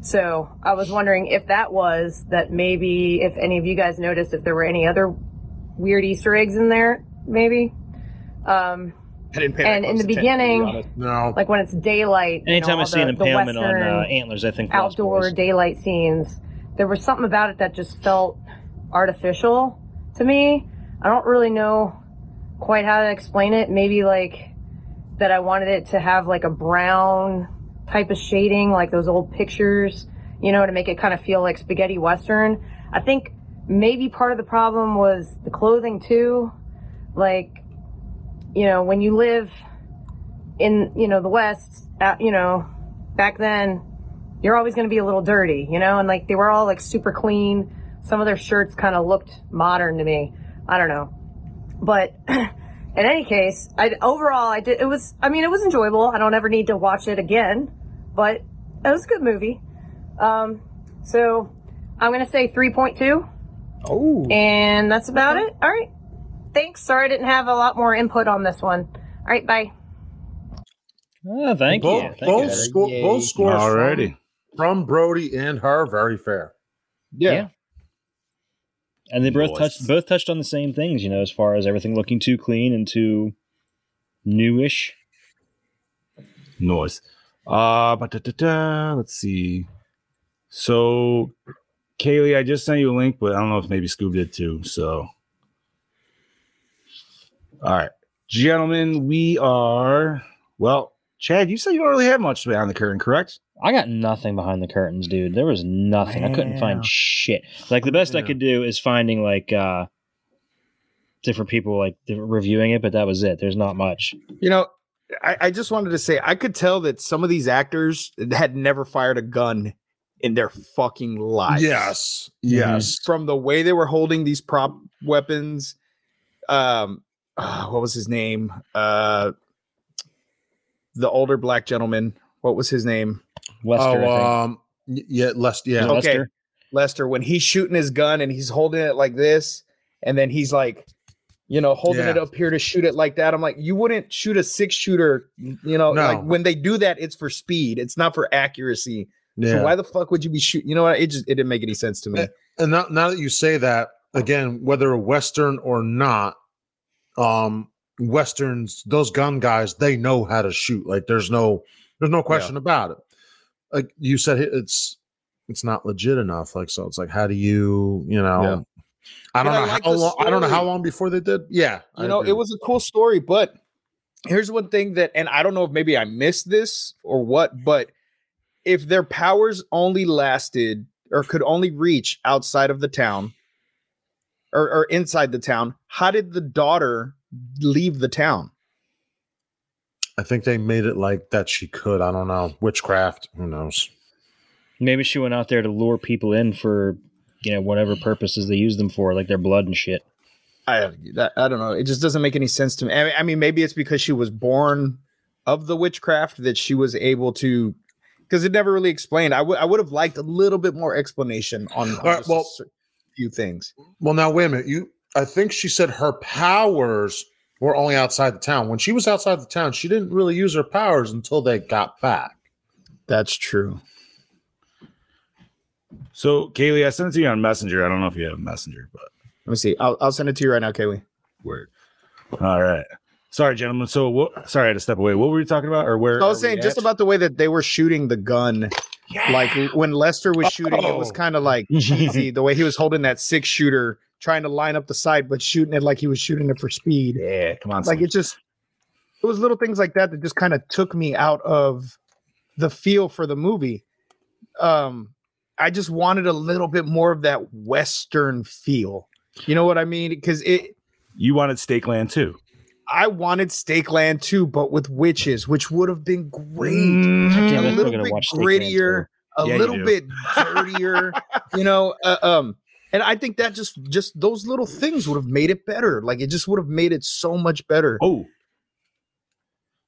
So I was wondering if that was that maybe if any of you guys noticed if there were any other weird Easter eggs in there, maybe. Um, I didn't pay that and in the attention, to be beginning. No. like when it's daylight. you Anytime know, I see the- an the impalement on uh, antlers, I think outdoor Boys. daylight scenes. There was something about it that just felt artificial to me. I don't really know quite how to explain it. Maybe like that I wanted it to have like a brown type of shading, like those old pictures, you know, to make it kind of feel like spaghetti western. I think maybe part of the problem was the clothing too. Like, you know, when you live in, you know, the West, uh, you know, back then, you're always going to be a little dirty, you know? And like they were all like super clean. Some of their shirts kind of looked modern to me. I don't know. But in any case, I overall I did it was I mean it was enjoyable. I don't ever need to watch it again, but it was a good movie. Um so I'm going to say 3.2 Oh, and that's about it. All right. Thanks. Sorry I didn't have a lot more input on this one. All right, bye. Oh, thank both, you. Thank both, you. sco- both scores Alrighty. from, from Brody and her very fair. Yeah. Yeah. And they both touched both touched on the same things, you know, as far as everything looking too clean and too newish. Noise. Uh, but da, da, da, let's see. So, Kaylee, I just sent you a link, but I don't know if maybe Scoob did too. So, all right, gentlemen, we are well. Chad, you said you don't really have much behind the curtain, correct? I got nothing behind the curtains, dude. There was nothing. I couldn't find shit. Like the best I could do is finding like uh different people like reviewing it, but that was it. There's not much. You know, I, I just wanted to say I could tell that some of these actors had never fired a gun in their fucking lives. Yes. Yes. From the way they were holding these prop weapons. Um uh, what was his name? Uh the older black gentleman. What was his name? Lester, Oh, um, yeah, less, yeah. Was it okay. Lester? Lester, when he's shooting his gun and he's holding it like this, and then he's like, you know, holding Yeah. it up here to shoot it like that. I'm like, you wouldn't shoot a six shooter, you know, No. like when they do that, it's for speed, it's not for accuracy. yeah. So why the fuck would you be shooting? You know what? It just it didn't make any sense to me. And now, now that you say that again, whether a western or not, um, westerns, those gun guys, they know how to shoot. Like there's no, there's no question about it. Like you said, it's it's not legit enough. Like so, it's like how do you, you know? Yeah. I don't I know like how long. I don't know how long before they did. Yeah, I you know, agree. it was a cool story, but here's one thing that, and I don't know if maybe I missed this or what, but if their powers only lasted or could only reach outside of the town or, or inside the town, how did the daughter leave the town? I think they made it like that. She could. I don't know witchcraft. Who knows? Maybe she went out there to lure people in for, you know, whatever purposes they use them for, like their blood and shit. I that, I don't know. It just doesn't make any sense to me. I mean, maybe it's because she was born of the witchcraft that she was able to. Because it never really explained. I would I would have liked a little bit more explanation on, on All right, just a well- few things. Well, now wait a minute. You, I think she said her powers were only outside the town. When she was outside the town, she didn't really use her powers until they got back. That's true. So, Kaylee, I sent it to you on Messenger. I don't know if you have Messenger, but Let me see. I'll, I'll send it to you right now, Kaylee. word. All right. Sorry, gentlemen. So, what? Sorry, I had to step away. What were you talking about, or where? I was saying just about the way that they were shooting the gun. Yeah. Like when Lester was shooting, it was Oh. kind of like cheesy. the way he was holding that six shooter, trying to line up the sight, but shooting it like he was shooting it for speed. Yeah, come on. like Steve. it just it was little things like that that just kind of took me out of the feel for the movie um i just wanted a little bit more of that western feel you know what i mean because it you wanted Stake Land too. i wanted Stake Land too but with witches which would have been great Damn, a I still little gotta bit watch grittier a Yeah, little bit dirtier you know uh, um and i think that just just those little things would have made it better like it just would have made it so much better Oh,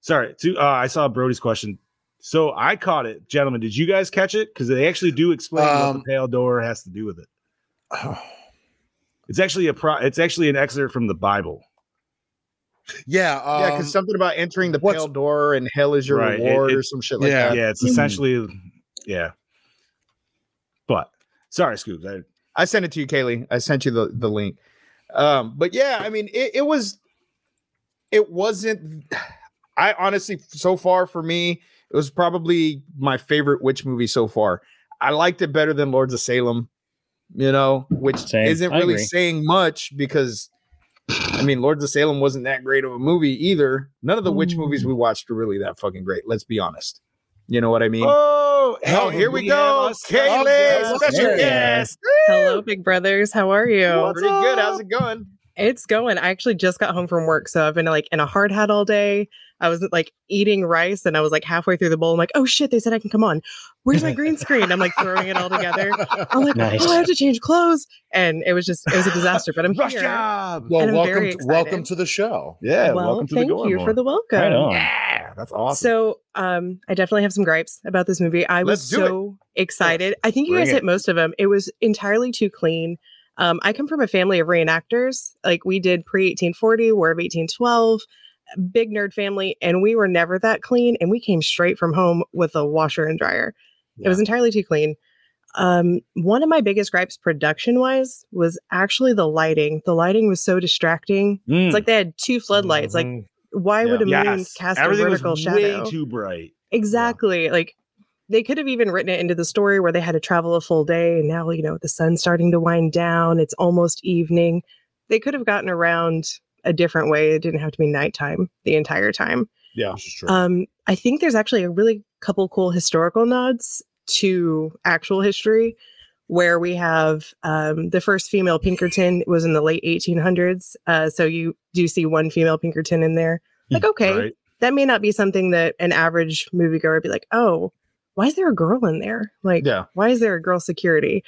sorry. To, uh, I saw Brody's question. So I caught it, gentlemen. Did you guys catch it? Because they actually do explain what Um, the pale door has to do with it. It's actually a pro. It's actually an excerpt from the Bible. yeah, Yeah, um, because something about entering the pale door and hell is your Right, it- reward or some shit like yeah. that. yeah, it's essentially, yeah. But sorry, Scoops. I, I sent it to you, Kaylee. I sent you the, the link. Um, but yeah, I mean, it, it was, it wasn't. I honestly, so far for me, it was probably my favorite witch movie so far. I liked it better than Lords of Salem, you know, which Same. isn't really saying much because, I mean, Lords of Salem wasn't that great of a movie either. None of the witch movies we watched were really that fucking great. Let's be honest. You know what I mean? oh, Oh, here we go. have a Kaylee, special special guest. Hello, big brothers. How are you? Pretty good. How's it going? It's going. I actually just got home from work, so I've been like in a hard hat all day. I was like eating rice, and I was like halfway through the bowl. I'm like, oh shit! They said I can come on. Where's my green screen? I'm like throwing it all together. I'm like, Nice. oh, I have to change clothes, and it was just it was a disaster. But I'm Rush here. job. well, I'm welcome, to, welcome to the show. Yeah, well, welcome to thank the Going you More. for the welcome. Right on. Yeah, that's awesome. So, um, I definitely have some gripes about this movie. I was Let's do it. so excited. I think you Bring guys it. hit most of them. It was entirely too clean. Um, I come from a family of reenactors. Like we did pre 1840, War of 1812, big nerd family, and we were never that clean. And we came straight from home with a washer and dryer. It was entirely too clean. Um, one of my biggest gripes production wise was actually the lighting. The lighting was so distracting. Mm. It's like they had two floodlights. Like, Mhm. why would a Yeah. moon Yes. cast a vertical was shadow? way too bright. Exactly. Like they could have even written it into the story where they had to travel a full day and now, you know, the sun's starting to wind down. It's almost evening. They could have gotten around a different way. It didn't have to be nighttime the entire time. Yeah. Um, I think there's actually a really couple cool historical nods to actual history where we have um, the first female Pinkerton was in the late 1800s. Uh, so you do see one female Pinkerton in there. Like, okay, Right. that may not be something that an average moviegoer would be like, oh, why is there a girl in there? Like, Yeah. why is there a girl security?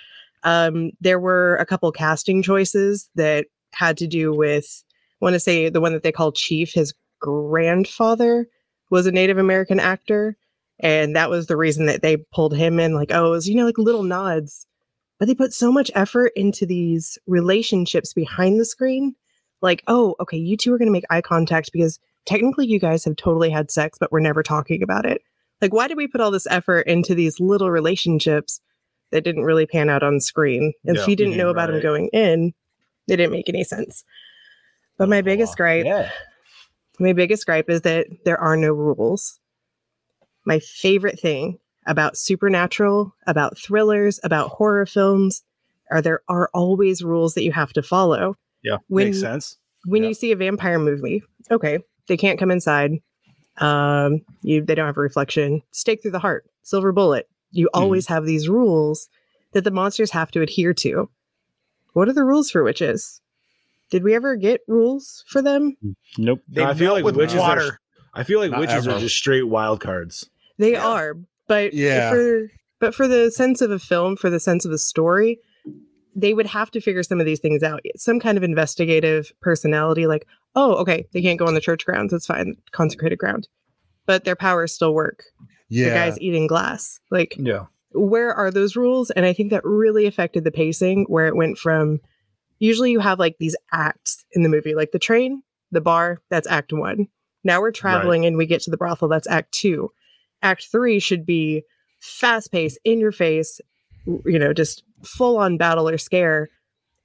Um, there were a couple casting choices that had to do with, want to say the one that they called Chief, his grandfather was a Native American actor. And that was the reason that they pulled him in, like, oh, it was, you know, like little nods. But they put so much effort into these relationships behind the screen. Like, oh, okay, you two are going to make eye contact because technically you guys have totally had sex, but we're never talking about it. Like, why did we put all this effort into these little relationships that didn't really pan out on screen? And if Yeah. you didn't Mhm, know about them going in, it didn't make any sense. But my biggest gripe, Yeah. my biggest gripe is that there are no rules. My favorite thing about supernatural, about thrillers, about horror films, are there are always rules that you have to follow. Yeah. When- Makes sense. when Yeah. you see a vampire movie, okay, they can't come inside. Um, you they don't have a reflection. Stake through the heart, silver bullet. You Mm-hmm. always have these rules that the monsters have to adhere to. What are the rules for witches? Did we ever get rules for them? Mm, nope. They No, I feel like with witches water. are. I feel like Not witches ever. are just straight wild cards. They Yeah. are, but Yeah. for but for the sense of a film, for the sense of a story, they would have to figure some of these things out. Some kind of investigative personality, like, oh, okay, they can't go on the church grounds. That's fine, consecrated ground, but their powers still work. yeah. The guy's eating glass. Like, Yeah. where are those rules? And I think that really affected the pacing, where it went from usually you have like these acts in the movie, like the train, the bar, that's act one. Now we're traveling and we get to the brothel, that's act two. Act three should be fast paced, in your face, you know, just full on battle or scare.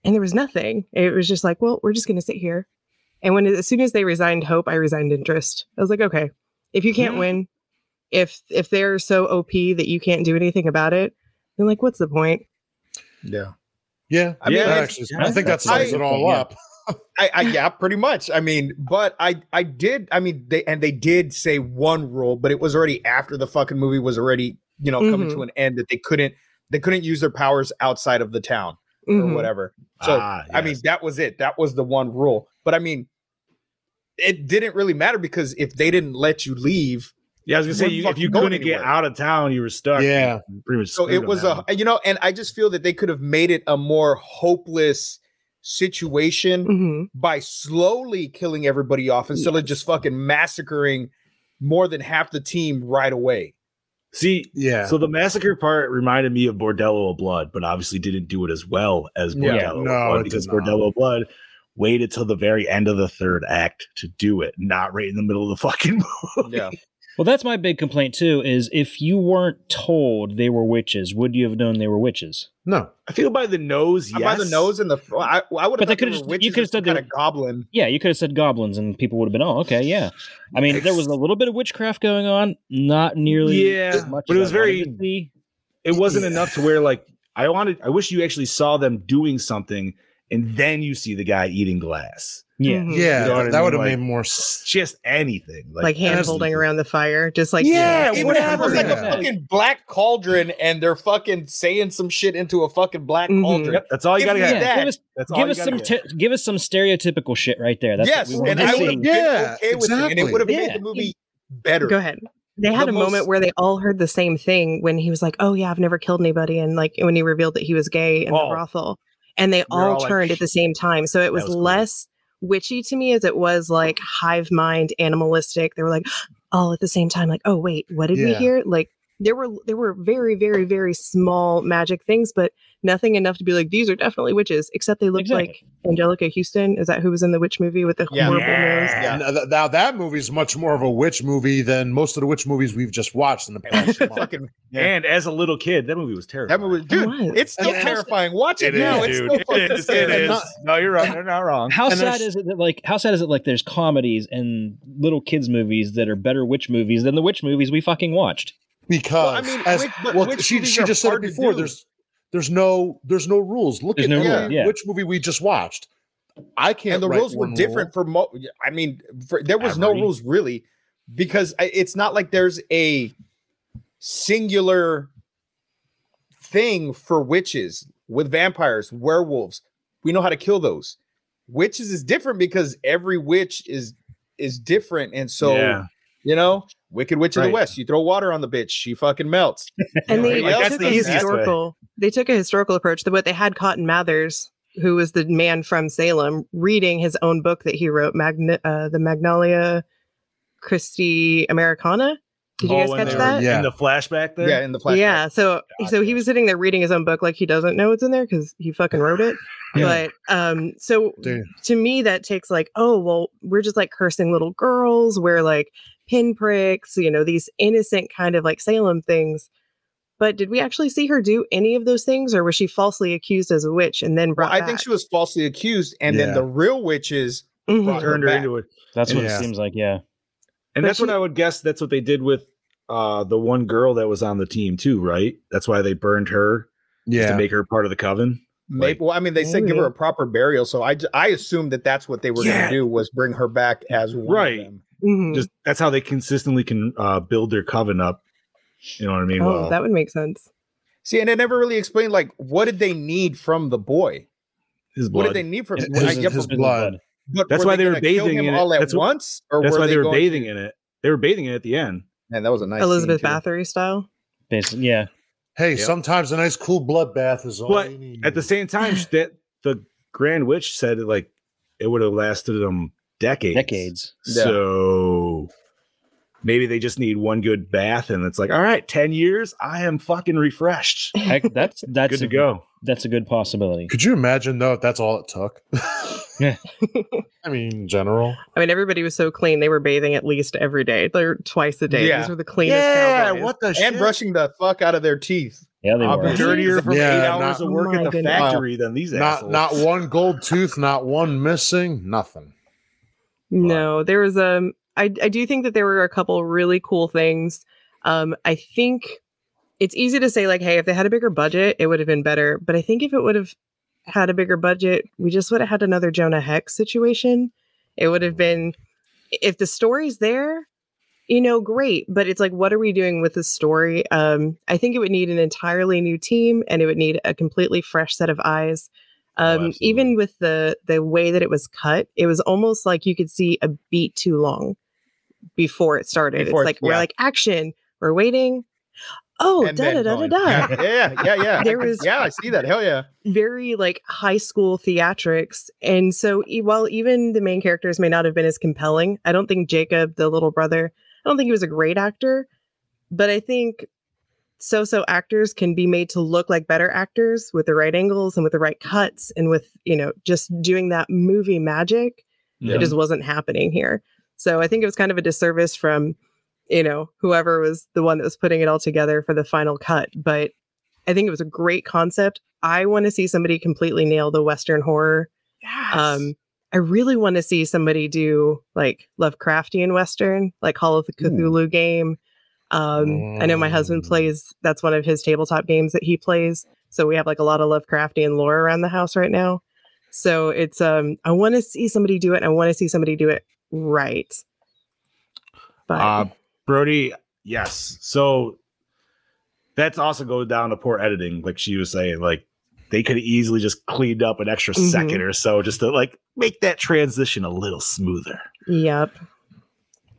And there was nothing. It was just like, well, we're just going to sit here. And when as soon as they resigned hope, I resigned interest. I was like, okay, if you can't Yeah. win, if if they're so OP that you can't do anything about it, then like, what's the point? Yeah. Yeah. I mean, actually, yeah, I think that that's sums it all yeah. up. I, I yeah, pretty much. I mean, but I I did. I mean, they and they did say one rule, but it was already after the fucking movie was already you know coming Mhm. to an end that they couldn't they couldn't use their powers outside of the town or Mhm. whatever. So Ah, I mean, that was it. That was the one rule. But I mean, it didn't really matter because if they didn't let you leave, yeah, I was gonna say you, if you couldn't get out of town, you were stuck. Yeah. Pretty much so it was a you know, and I just feel that they could have made it a more hopeless situation Mhm. by slowly killing everybody off instead of just fucking massacring more than half the team right away. See, Yeah. so the massacre part reminded me of Bordello of Blood, but obviously didn't do it as well as Yeah. Bordello No, of Blood because. Bordello of Blood waited till the very end of the third act to do it, not right in the middle of the fucking movie. Yeah. Well, that's my big complaint too. Is if you weren't told they were witches, would you have known they were witches? no. I feel by the nose, yes. By the nose and the I, I would But have they could've they were you could've said they kind of goblin. Yeah, you could have said goblins, and people would have been, oh, okay, yeah. I mean, there was a little bit of witchcraft going on, not nearly Yeah, as much. but it was very- to. It wasn't enough to where like I wanted. I wish you actually saw them doing something, and then you see the guy eating glass. Yeah, Mhm. Yeah. You know what I that would have Like, made more sense. Just anything, Like, hand holding around the fire, just like Yeah, Even whatever. if it was like Yeah. a fucking black cauldron and they're fucking saying some shit into a fucking black Mhm. cauldron. Yep, that's all you gotta me get. that. Give us, That's give you us some, get. t- give us some stereotypical shit right there. That's yes, what we and want I to would have Yeah, okay with it, and it would have Yeah. made the movie better. Go ahead. They had The a moment where they all heard the same thing when he was like, "Oh yeah, I've never killed anybody," and like when he revealed that he was gay in Oh. the brothel, and they all, all like, turned at the same time. So it was, was cool. less witchy to me as it was like hive mind, animalistic. They were like all at the same time, like, "Oh wait, what did we hear?" Like there were there were very very very small magic things, but nothing enough to be like these are definitely witches. Except they looked Exactly. like Anjelica Huston. Is that who was in the witch movie with the Yeah. horrible nose? Yeah. Now, th- now that movie's much more of a witch movie than most of the witch movies we've just watched in the past month. Fucking And as a little kid, that movie was terrifying. that movie, dude. was. It's still And- terrifying. Watch it, It now. is, It's dude. still fucking It is. It scary. is. No, you're right. You're not wrong. How And sad is it that like how sad is it like there's comedies and little kids movies that are better witch movies than the witch movies we fucking watched? Because Well, I mean, as, witch- but well, witch she she just said it before. There's there's no there's no rules. Look There's at no every rule, yeah. which movie we just watched. I can't. and the write rules were one different rule. for mo i mean for, there was no rules really because it's not like there's a singular thing for witches with vampires werewolves we know how to kill those witches is different because every witch is is different and so Yeah. you know wicked witch of the west you throw water on the bitch she fucking melts and they Like, took the a easiest way. historical they took a historical approach but they had cotton mathers who was the man from salem reading his own book that he wrote Magna- uh, the Magnalia Christi Americana did you Oh, guys when catch they were that Yeah. In the flashback there? yeah in the flashback yeah so so he was sitting there reading his own book like he doesn't know what's in there because he fucking wrote it Yeah. but um so Dude. to me that takes like oh well we're just like cursing little girls we're like pinpricks you know these innocent kind of like salem things but did we actually see her do any of those things or was she falsely accused as a witch and then well, brought i think she was falsely accused and then the real witches Mhm. brought Turned her back. into it. That's what Yeah. it seems like. Yeah. And But that's what I would guess. That's what they did with uh the one girl that was on the team too, right? That's why they burned her just Yeah, to make her part of the coven. Maybe. Like- well, I mean, they said give her a proper burial, so I I assumed that that's what they were Yeah. going to do was bring her back as one Right. Of them. Mhm. Just that's how they consistently can uh build their coven up. You know what I mean? oh well, that would make sense See, and it never really explained like what did they need from the boy? his blood. What did they need from His- his- his his blood. but That's why they were bathing him in it. all at That's what- once, or That's were why they were bathing to- in it. They were bathing in it at the end. Man, that was a nice elizabeth scene, bathory style Basically, yeah. Hey, Yep. sometimes a nice cool bloodbath is all But you need. At the same time, that the Grand Witch said it like it would have lasted them decades. Decades. Yeah. So maybe they just need one good bath, and it's like, all right, ten years, I am fucking refreshed, Heck, that's that's good to a, go. That's a good possibility. Could you imagine though if that's all it took? Yeah. I mean, general. i mean everybody was so clean they were bathing at least every day they're twice a day Yeah. these were the cleanest yeah cowboys. What the and brushing the fuck out of their teeth. Yeah, they I'll were. be dirtier from Yeah, eight hours not- of work Oh at the goodness. factory than these Not assholes. not one gold tooth, not one missing, nothing. No, there was um I I do think that there were a couple really cool things. Um I think it's easy to say like hey if they had a bigger budget it would have been better, but I think if it would have had a bigger budget, we just would have had another Jonah Hex situation. It would have been if the story's there, you know, great, but it's like what are we doing with the story? Um I think it would need an entirely new team and it would need a completely fresh set of eyes. Um, absolutely. even with the the way that it was cut, it was almost like you could see a beat too long before it started. Before it's it- like we're like action, we're waiting. Oh, and da da da da da. Yeah, yeah, yeah, yeah. There was- yeah, I see that. Hell yeah. Very like high school theatrics, and so e- while even the main characters may not have been as compelling, I don't think Jacob, the little brother, I don't think he was a great actor, but I think so-so actors can be made to look like better actors with the right angles and with the right cuts and with you know just doing that movie magic. Yeah. it just wasn't happening here. So i think it was kind of a disservice from you know whoever was the one that was putting it all together for the final cut. But i think it was a great concept. I want to see somebody completely nail the western horror. Um i really want to see somebody do like lovecraftian western like Call of the Cthulhu game um i know my husband Mm. plays that's one of his tabletop games that he plays so we have like a lot of lovecraftian lore around the house right now so it's um i want to see somebody do it and i want to see somebody do it right but Uh, Brody, yes. So that's also goes down to poor editing, like she was saying. Like they could easily just cleaned up an extra Mhm. second or so just to like make that transition a little smoother. yep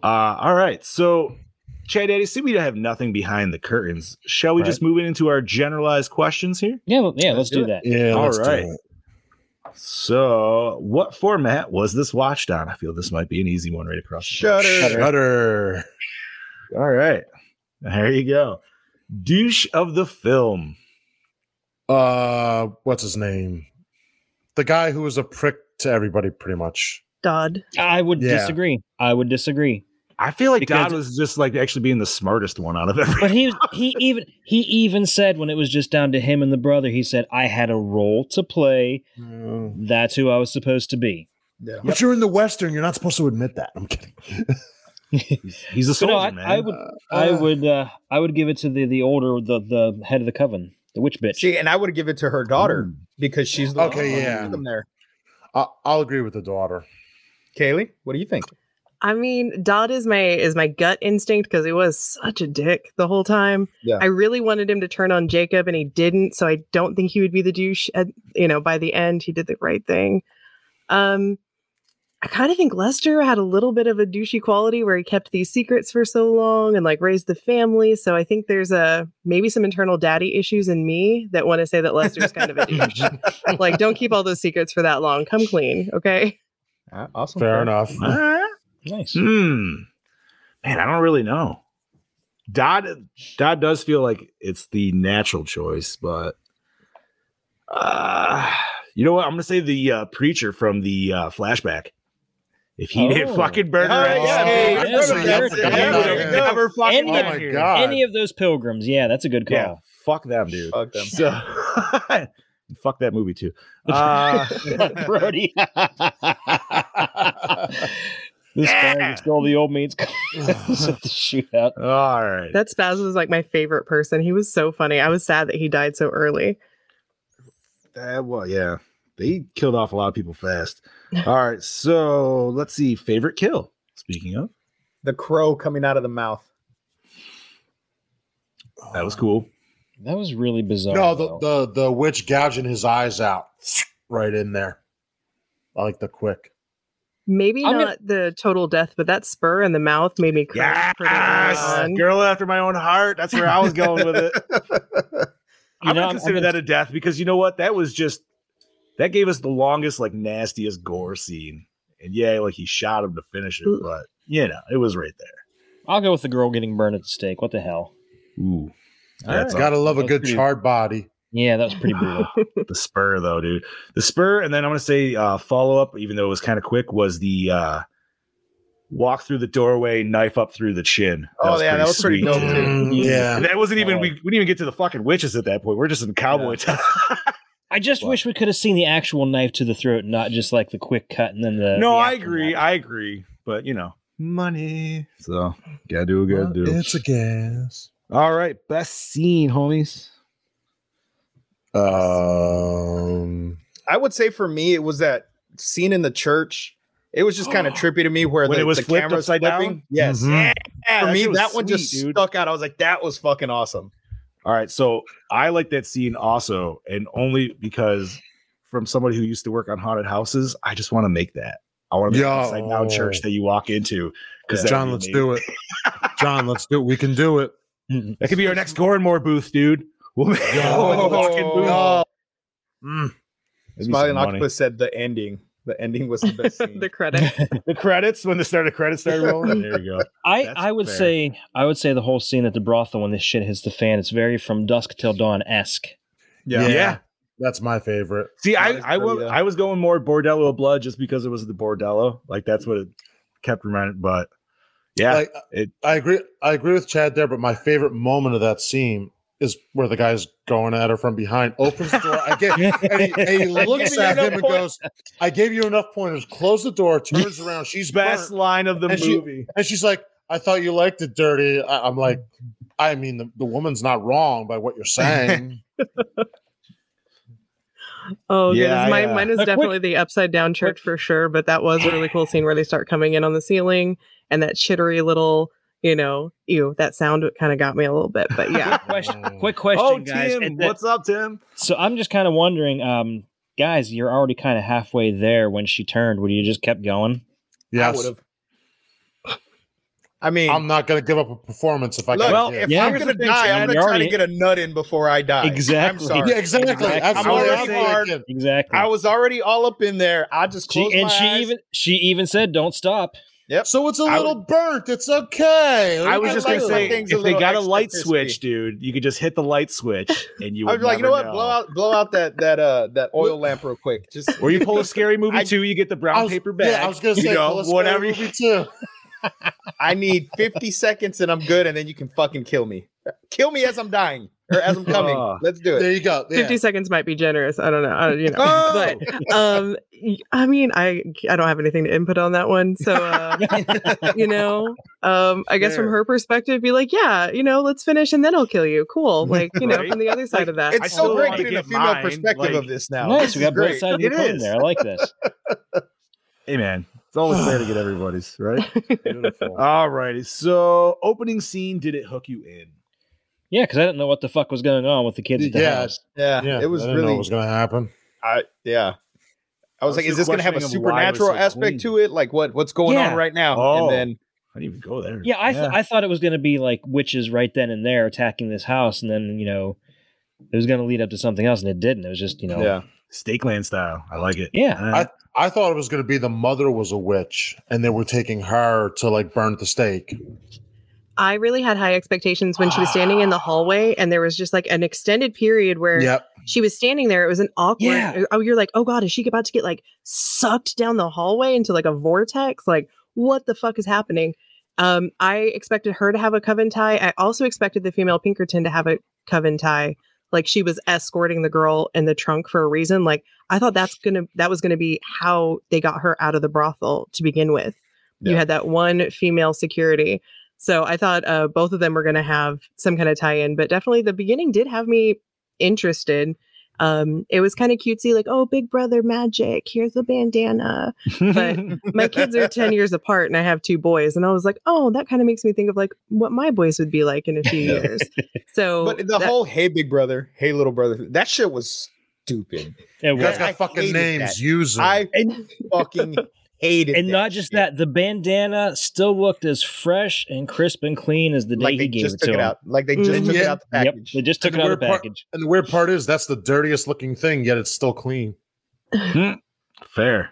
Uh, all right. So, Chad Daddy, see we don't have nothing behind the curtains. Shall we Right. just move into our generalized questions here? Yeah, well, yeah. Let's, do do that. Yeah, All let's do it. So, what format was this watched on? I feel this might be an easy one right across. the board. Shudder. Shudder. All right. There you go. Douche of the film. Uh, what's his name? The guy who was a prick to everybody, pretty much. Dodd. I would Yeah. disagree. I would disagree. I feel like Because- Dodd was just like actually being the smartest one out of everyone. But he he even he even said when it was just down to him and the brother, he said, "I had a role to play. That's who I was supposed to be." Yeah. But you're in the Western. You're not supposed to admit that. I'm kidding. He's a But soldier, no, I, man. I would I Uh, would uh, I would give it to the the older the the head of the coven, the witch bitch. See, and I would give it to her daughter because she's the Okay, one yeah. there. I- I'll agree with the daughter. Kaylee, what do you think? I mean, Dodd is my is my gut instinct because he was such a dick the whole time. Yeah. I really wanted him to turn on Jacob, and he didn't. So I don't think he would be the douche. At, you know, by the end, he did the right thing. Um, I kind of think Lester had a little bit of a douchey quality where he kept these secrets for so long and like raised the family. So I think there's a maybe some internal daddy issues in me that want to say that Lester's kind of a douche. like, don't keep all those secrets for that long. Come clean, okay? Uh, awesome. Fair enough. All right. Nice. Hmm. Man, I don't really know. Dodd Dodd does feel like it's the natural choice, but uh you know what? I'm gonna say the uh, preacher from the uh, flashback. If he didn't Oh. fucking burn her, Oh, at yeah, stake, man. Yes, he yes, would yes. have never fucking Any Oh of- my god. Any of those pilgrims, yeah, that's a good Yeah, call. fuck them, dude. Fuck them. So, fuck that movie too. Uh, Brody. this guy Yeah. who stole the old mate's car at the shootout. all right. That Spaz was like my favorite person. He was so funny. I was sad that he died so early. Uh, well, yeah, they killed off a lot of people fast. All right, so let's see. Favorite kill. Speaking of, The crow coming out of the mouth. that was cool. That was really bizarre. No, the, though. the the witch gouging his eyes out right in there. I like the quick. Maybe I'm not gonna- the total death, but that spur in the mouth made me cringe pretty early Yes, girl after my own heart. That's where I was going with it. I'm know, gonna consider I'm that gonna- a death because you know what? That was just that gave us the longest, like nastiest gore scene. And yeah, like he shot him to finish it, Ugh. but you know, it was right there. I'll go with the girl getting burned at the stake. What the hell? Ooh, That's gotta love a good pretty- charred body. Yeah, that was pretty brutal. the spur though, dude. The spur, and then I'm gonna say uh follow up, even though it was kind of quick, was the uh walk through the doorway, knife up through the chin. Oh, yeah, that was pretty sweet, dope, too. Mm, yeah. And that wasn't even Oh. we, we didn't even get to the fucking witches at that point. We're just in cowboy time. I just What? wish we could have seen the actual knife to the throat, not just like the quick cut and then the. no, the I aftermath. agree. I agree. But you know, money. So gotta do what gotta do. It's a gas. All right, best scene, homies. Um I would say for me, it was that scene in the church. It was just kind of trippy to me where When the, it was the flipped camera's upside down? flipping. Yes. Mhm. Yeah, For me, shit was that one just sweet, dude. stuck out. I was like, that was fucking awesome. All right, so I like that scene also, and only because from somebody who used to work on haunted houses, I just want to make that. I want to make an Yo. upside down church that you walk into. Because John, let's do it. John, let's do it. We can do it. That could be our next Gorenmore booth, dude. We'll make we'll make a walk-in booth. Oh, Mm. That'd be Smiling some money. Octopus said the ending. The ending was the best scene. the credit. The credits when the start of credits started rolling. There you go. I, That's I would fair. say I would say the whole scene at the brothel when this shit hits the fan. It's very from dusk till dawn esque. yeah. Yeah. That's my favorite. See, That I I, wa- pretty, uh, I was going more Bordello of Blood just because it was the Bordello. Like that's what it kept reminding. But yeah, Like, it- I agree. I agree with Chad there, but my favorite moment of that scene is where the guy's going at her from behind, opens the door. I get, and he, and he looks at him and goes, "I gave you enough pointers." Close the door. Turns around. She's best burnt, line of the And she- movie. and she's like, "I thought you liked it dirty." I, I'm like, I mean, the, the woman's not wrong by what you're saying. Oh, Yeah, goodness. Mine, mine is A quick- definitely the upside down church for sure. But that was a really cool scene where they start coming in on the ceiling and that chittery little, you know, ew, that sound kind of got me a little bit. But yeah. Question, quick question, Oh, guys. Tim, And that- what's up, Tim? so I'm just kind of wondering, um, guys, you're already kind of halfway there when she turned. Would you just kept going? I yes, would have. I mean, I'm not going to give up a performance if I look, can. well, if yeah, I'm gonna die, I'm gonna try to get a nut in before I die. Exactly. I'm sorry. yeah, exactly. Exactly. I'm already hard. Exactly. I was already all up in there. I just she, closed and my she eyes. even she even said, "Don't stop." Yep. So it's a I little burnt. It's okay. I was I just like gonna say, if they got a light crispy. switch, dude, you could just hit the light switch, and you would I would was like, you know never what? Blow out, blow out that that uh that oil lamp real quick. Just Or you pull a scary movie I- too, you get the brown was, paper bag. Yeah, I was gonna say, you know, pull a scary whatever. you- movie too. I need 50 seconds and I'm good, and then you can fucking kill me. Kill me as I'm dying or as I'm coming. Oh. Let's do it. There you go. Yeah. 50 seconds might be generous. I don't know. I, you know. Oh! But um y- I mean, I I don't have anything to input on that one. So uh you know, um I guess from her perspective be like, yeah, you know, let's finish and then I'll kill you. Cool. Like, you know, Right. from the other side of that. It's I so great wanna getting a female mine, perspective like- of this now. nice. This We is got both great. sides of the It coin there. I like this. Hey man, it's always fair to get everybody's right. All righty. So, opening scene, did it hook you in? Yeah, because I didn't know what the fuck was going on with the kids at the Yeah. house. Yeah, yeah, it was I didn't know really. what was gonna happen. I yeah. I was was like, is this going to have a questioning of why it was supernatural so aspect clean. to it? Like what what's going Yeah. on right now? Oh. And then I didn't even go there. Yeah, I th- I thought it was going to be like witches right then and there attacking this house, and then you know it was going to lead up to something else, and it didn't. It was just you know yeah, Stakeland style. I like it. Yeah. Uh, I thought it was gonna be the mother was a witch, and they were taking her to like burn the stake. I really had high expectations when she was standing in the hallway and there was just like an extended period where Yep. she was standing there. It was an awkward. Yeah. Oh, you're like, oh god, is she about to get like sucked down the hallway into like a vortex? Like, what the fuck is happening? Um, I expected her to have a coven tie. I also expected the female Pinkerton to have a coven tie. Like she was escorting the girl in the trunk for a reason. Like I thought that's gonna that was gonna be how they got her out of the brothel to begin with. You had that one female security. So I thought uh, both of them were going to have some kind of tie-in, but definitely the beginning did have me interested. Um, it was kind of cutesy, like, oh, Big Brother magic. Here's a bandana. But my kids are 10 years apart and I have two boys. And I was like, oh, that kind of makes me think of like what my boys would be like in a few years. So but the that- whole "Hey, big brother," "Hey, little brother," that shit was stupid. It You was. guys I got fucking names. that. Use them. I fucking hated and that not just shit. that, the bandana still looked as fresh and crisp and clean as the day like he gave just it to mm, took it him. like they just Mhm. took it out the Yep, package. they just took And it out of the weird part- package. and the weird part is that's the dirtiest looking thing, yet it's still clean. Hmm, fair.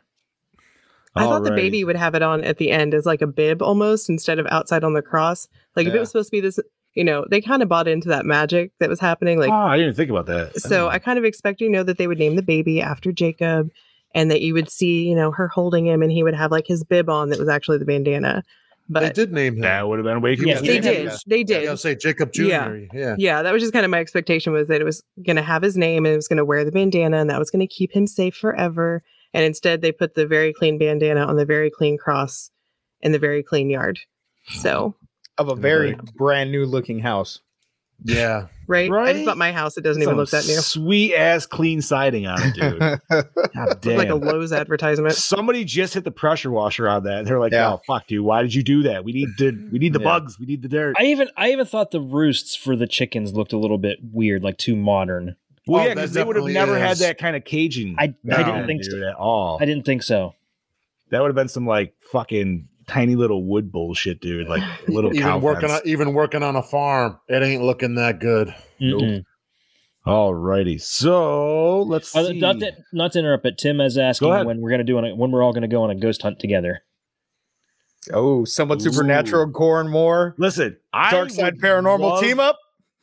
I thought the baby would have it on at the end as like a bib almost instead of outside on the cross. Like if it was supposed to be this, you know, they kind of bought into that magic that was happening. Like oh, I didn't think about that. so hmm. I kind of expect you know that they would name the baby after Jacob and that you would see, you know, her holding him and he would have like his bib on that was actually the bandana. But they did name him. that would have been way Yeah, cooler. they Yeah. did. They I did. gotta say Jacob Jr. Yeah. Yeah. Yeah, that was just kind of my expectation was that it was going to have his name and it was going to wear the bandana and that was going to keep him safe forever. And instead, they put the very clean bandana on the very clean cross in the very clean yard. So, of a very brand new looking house. Yeah. right? I Right? just bought my house. It doesn't even look that new. Sweet ass clean siding on it, dude. God damn. like a Lowe's advertisement. Somebody just hit the pressure washer on that. They're like, Yeah. "Oh fuck, dude! Why did you do that? We need the we need the Yeah. bugs. We need the dirt." I even I even thought the roosts for the chickens looked a little bit weird, like too modern. well, Oh, yeah, because they would have definitely never had that kind of caging. I, I didn't think dude, so. at all. I didn't think so. That would have been some like fucking tiny little wood bullshit, dude. Like little cow Even working on even working on a farm, it ain't looking that good. Mm-mm. Alrighty, so let's Uh, not, to, not to interrupt, but Tim is asking when we're gonna do on a, when we're all gonna go on a ghost hunt together. oh, somewhat supernatural, gore and more. Listen, I Dark side paranormal love- team up.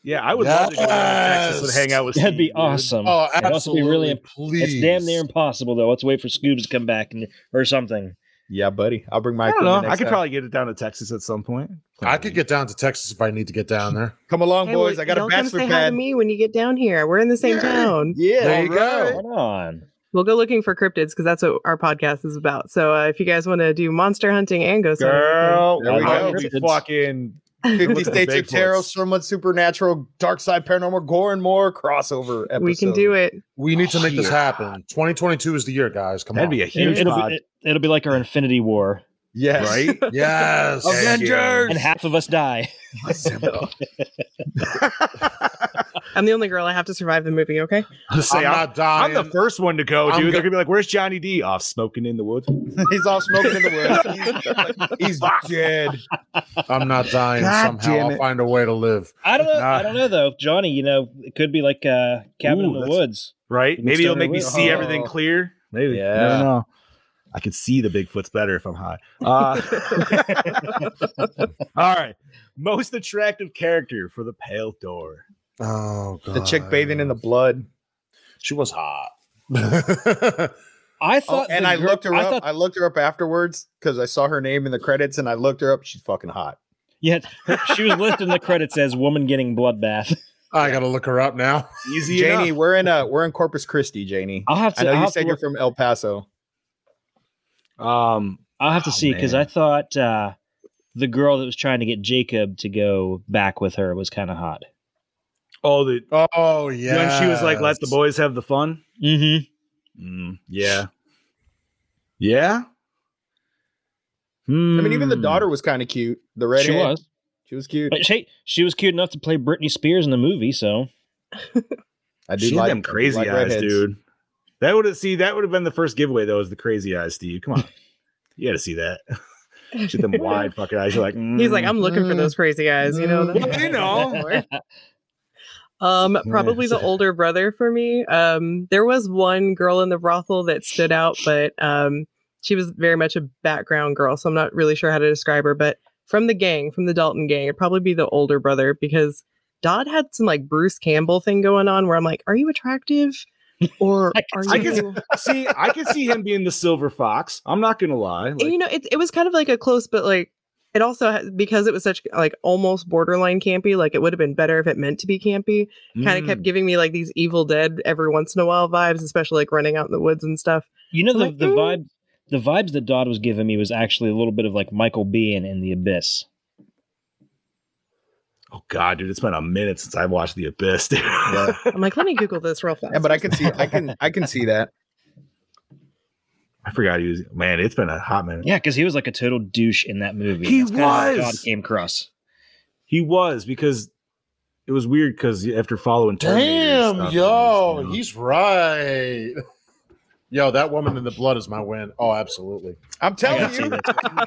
Yeah, I would love to go to Texas and hang out with. That'd be Steve, dude. awesome. Oh, It'd also be absolutely. really imp- please. It's damn near impossible though. Let's wait for Scoobs to come back and or something. Yeah, buddy. I'll bring my. I don't know. equipment I could time. probably get it down to Texas at some point. I could get down to Texas if I need to get down there. come along, Hey, well, boys. I got a y'all come bachelor say hi to pad. me when you get down here. We're in the same Yeah. town. Yeah, There you go. alright. Hold on. We'll go looking for cryptids because that's what our podcast is about. So uh, if you guys want to do monster hunting and ghost hunting, Girl, There we I go. would be fucking. Fifty Look at the States of Bigfoots. Tarot, somewhat supernatural, dark side paranormal, gore and more crossover episode. we can do it. We need to make this happen. 2022 is the year, guys. Come That'd on. be a It, huge will pod, be, it, will be like our Infinity War, Yes. right? yes. Avengers! and half of us die. I'm the only girl. I have to survive the movie. Okay. Say, I'm I'm, not dying. I'm the first one to go, I'm dude. go- They're gonna be like, "Where's Johnny D?" Off smoking in the woods. He's off smoking in the woods. He's, he's dead. I'm not dying God somehow. damn I'll find a way to live. I don't know. Nah. I don't know though, Johnny. You know, it could be like uh, cabin Ooh, in the woods. Right? Maybe it'll make me see Oh. everything clear. Maybe. Yeah. I don't know. I could see the Bigfoots better if I'm high. Uh, all right. Most attractive character for the Pale Door. Oh god. The chick bathing in the blood. She was hot. I Oh, thought, and I girl- looked her I up. thought- I looked her up afterwards because I saw her name in the credits, and I looked her up. She's fucking hot. yeah, her- she was listed in the credits as "woman getting bloodbath." I gotta look her up now. Easy Janie, enough. we're in uh we're in Corpus Christi, Janie. I'll have to. I know I'll you said you're look- from El Paso. Um, I'll have to Oh, see because. I thought uh, the girl that was trying to get Jacob to go back with her was kind of hot. oh, the Oh yeah. when she was like, "Let the boys have the fun." Mm-hmm. Mm, yeah, yeah. I mean, even the Hmm. daughter was kind of cute. The red She was. She was cute. But she, she was cute enough to play Britney Spears in the movie, so I do She like had them crazy like eyes, redheads. dude. That would have see that would have been the first giveaway though, is the crazy eyes, Steve. Come on, you got to see that. She had them wide fucking eyes. You're like, He's like, mm. I'm looking for those crazy eyes, you know. Well, you know. Um, probably the older brother for me. Um, there was one girl in the brothel that stood out, but um, she was very much a background girl, so I'm not really sure how to describe her. But from the gang, from the Dalton gang, it'd probably be the older brother because Dodd had some like Bruce Campbell thing going on where I'm like, are you attractive? Or I are can I you? can see. I can see him being the silver fox. I'm not gonna lie. And, Like, you know, it, it was kind of like a close, but like it also ha- because it was such like almost borderline campy. Like it would have been better if it meant to be campy. Kind of mm. kept giving me like these Evil Dead every once in a while vibes, especially like running out in the woods and stuff. you know the, like, the mm. vibe, the vibes that Dodd was giving me was actually a little bit of like Michael Biehn in The Abyss. Oh god, dude, it's been a minute since I've watched The Abyss. Dude. I'm like, let me Google this real fast. Yeah, but I can see. I can. I can see that. I forgot he was. Man, it's been a hot minute. Yeah, because he was like a total douche in that movie. He That's was! Dodd came across. He was because it was weird because after following Terminator Damn, yo, was, you know- he's right. Yo, that woman in the blood is my win. Oh, absolutely. I'm telling gotta you.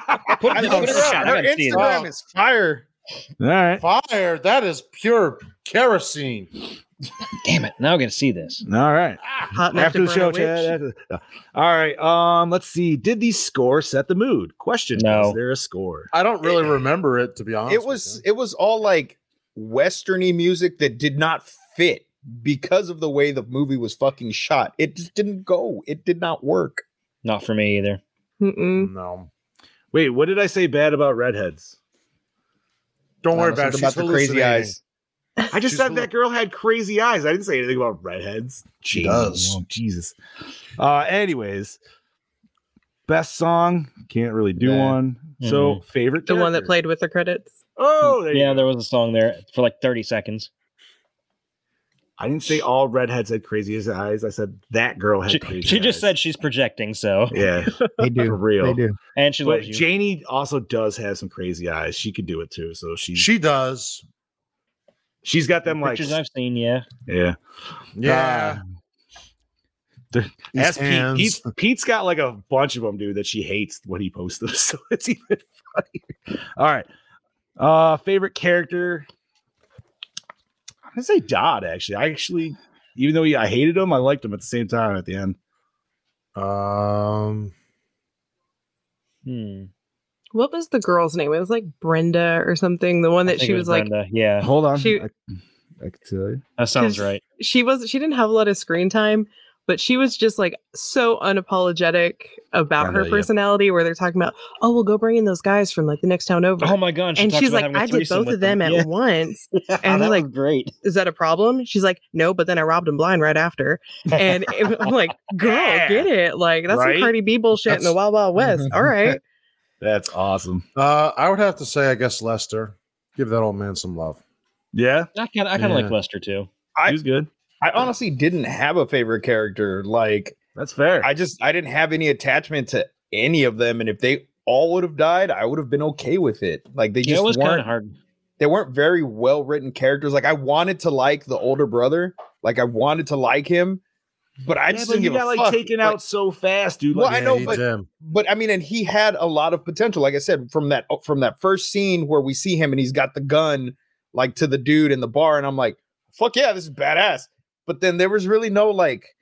I Put it know in the her- I her gotta. Instagram is fire. All right, Fire. That is pure kerosene. Damn it! Now I got to see this. all right. Hot After the show, witch. Chad. after the- All right. Um, let's see. Did the score set the mood? Question: No. Is there a score? I don't really remember it to be honest. It was. you. It was all like westerny music that did not fit because of the way the movie was fucking shot. It just didn't go. It did not work. Not for me either. Mm-mm. no. Wait, what did I say bad about redheads? Don't worry That about it. something She's the crazy eyes. I just She's said that girl had crazy eyes. I didn't say anything about redheads. She does. oh, Jesus. Uh, anyways, best song can't really do Yeah. one. So favorite, The one that played with the credits. Oh, there you Yeah, go. there was a song there for like 30 seconds. I didn't say all redheads had crazy eyes. I said that girl had She, crazy. she just said she's projecting, so yeah, They do. for real. They do. and she But loves you. Janie also does have some crazy eyes. She could do it too. So she She does. she's got them like Pictures I've seen, yeah. yeah. Yeah. the- These Ask Pete. Pete's, Pete's got like a bunch of them, dude, that she hates when he posts them. So it's even funnier. All right. Uh favorite character. I'm say Dodd, actually. I actually, even though he, I hated him, I liked him at the same time at the end. Um. Hmm. What was the girl's name? It was like Brenda or something. The one that she it was, like Brenda. yeah, Hold on. She- I, I can tell you. that sounds 'cause right. she was she didn't have a lot of screen time, but she was just like so unapologetic about Brenda, her yeah. personality where they're talking about, oh, we'll go bring in those guys from like the next town over. Oh my god! she and she's like, i did both of them at Yeah. once. and they're like, great. Is that a problem? She's like, no, but then I robbed him blind right after. And it- I'm like, girl, Yeah. get it. Like, that's Right? some Cardi B bullshit in the Wild Wild West. All right. That's awesome. Uh, I would have to say, I guess Lester. Give that old man some love. Yeah. I kind of, I kind of Yeah. like Lester too. I- he was good. I honestly didn't have a favorite character. Like That's fair. I just I didn't have any attachment to any of them, and if they all would have died, I would have been okay with it. Like they Yeah, just it was kind weren't of hard. they weren't very well written characters. Like I wanted to like the older brother, like I wanted to like him, but I yeah, just but didn't you give got a like fuck. taken Like, out so fast, dude. Well, Like, I know, but- did. but I mean, and he had a lot of potential. Like I said, from that uh, from that first scene where we see him and he's got the gun like to the dude in the bar, and I'm like, fuck yeah, this is badass. But then there was really no like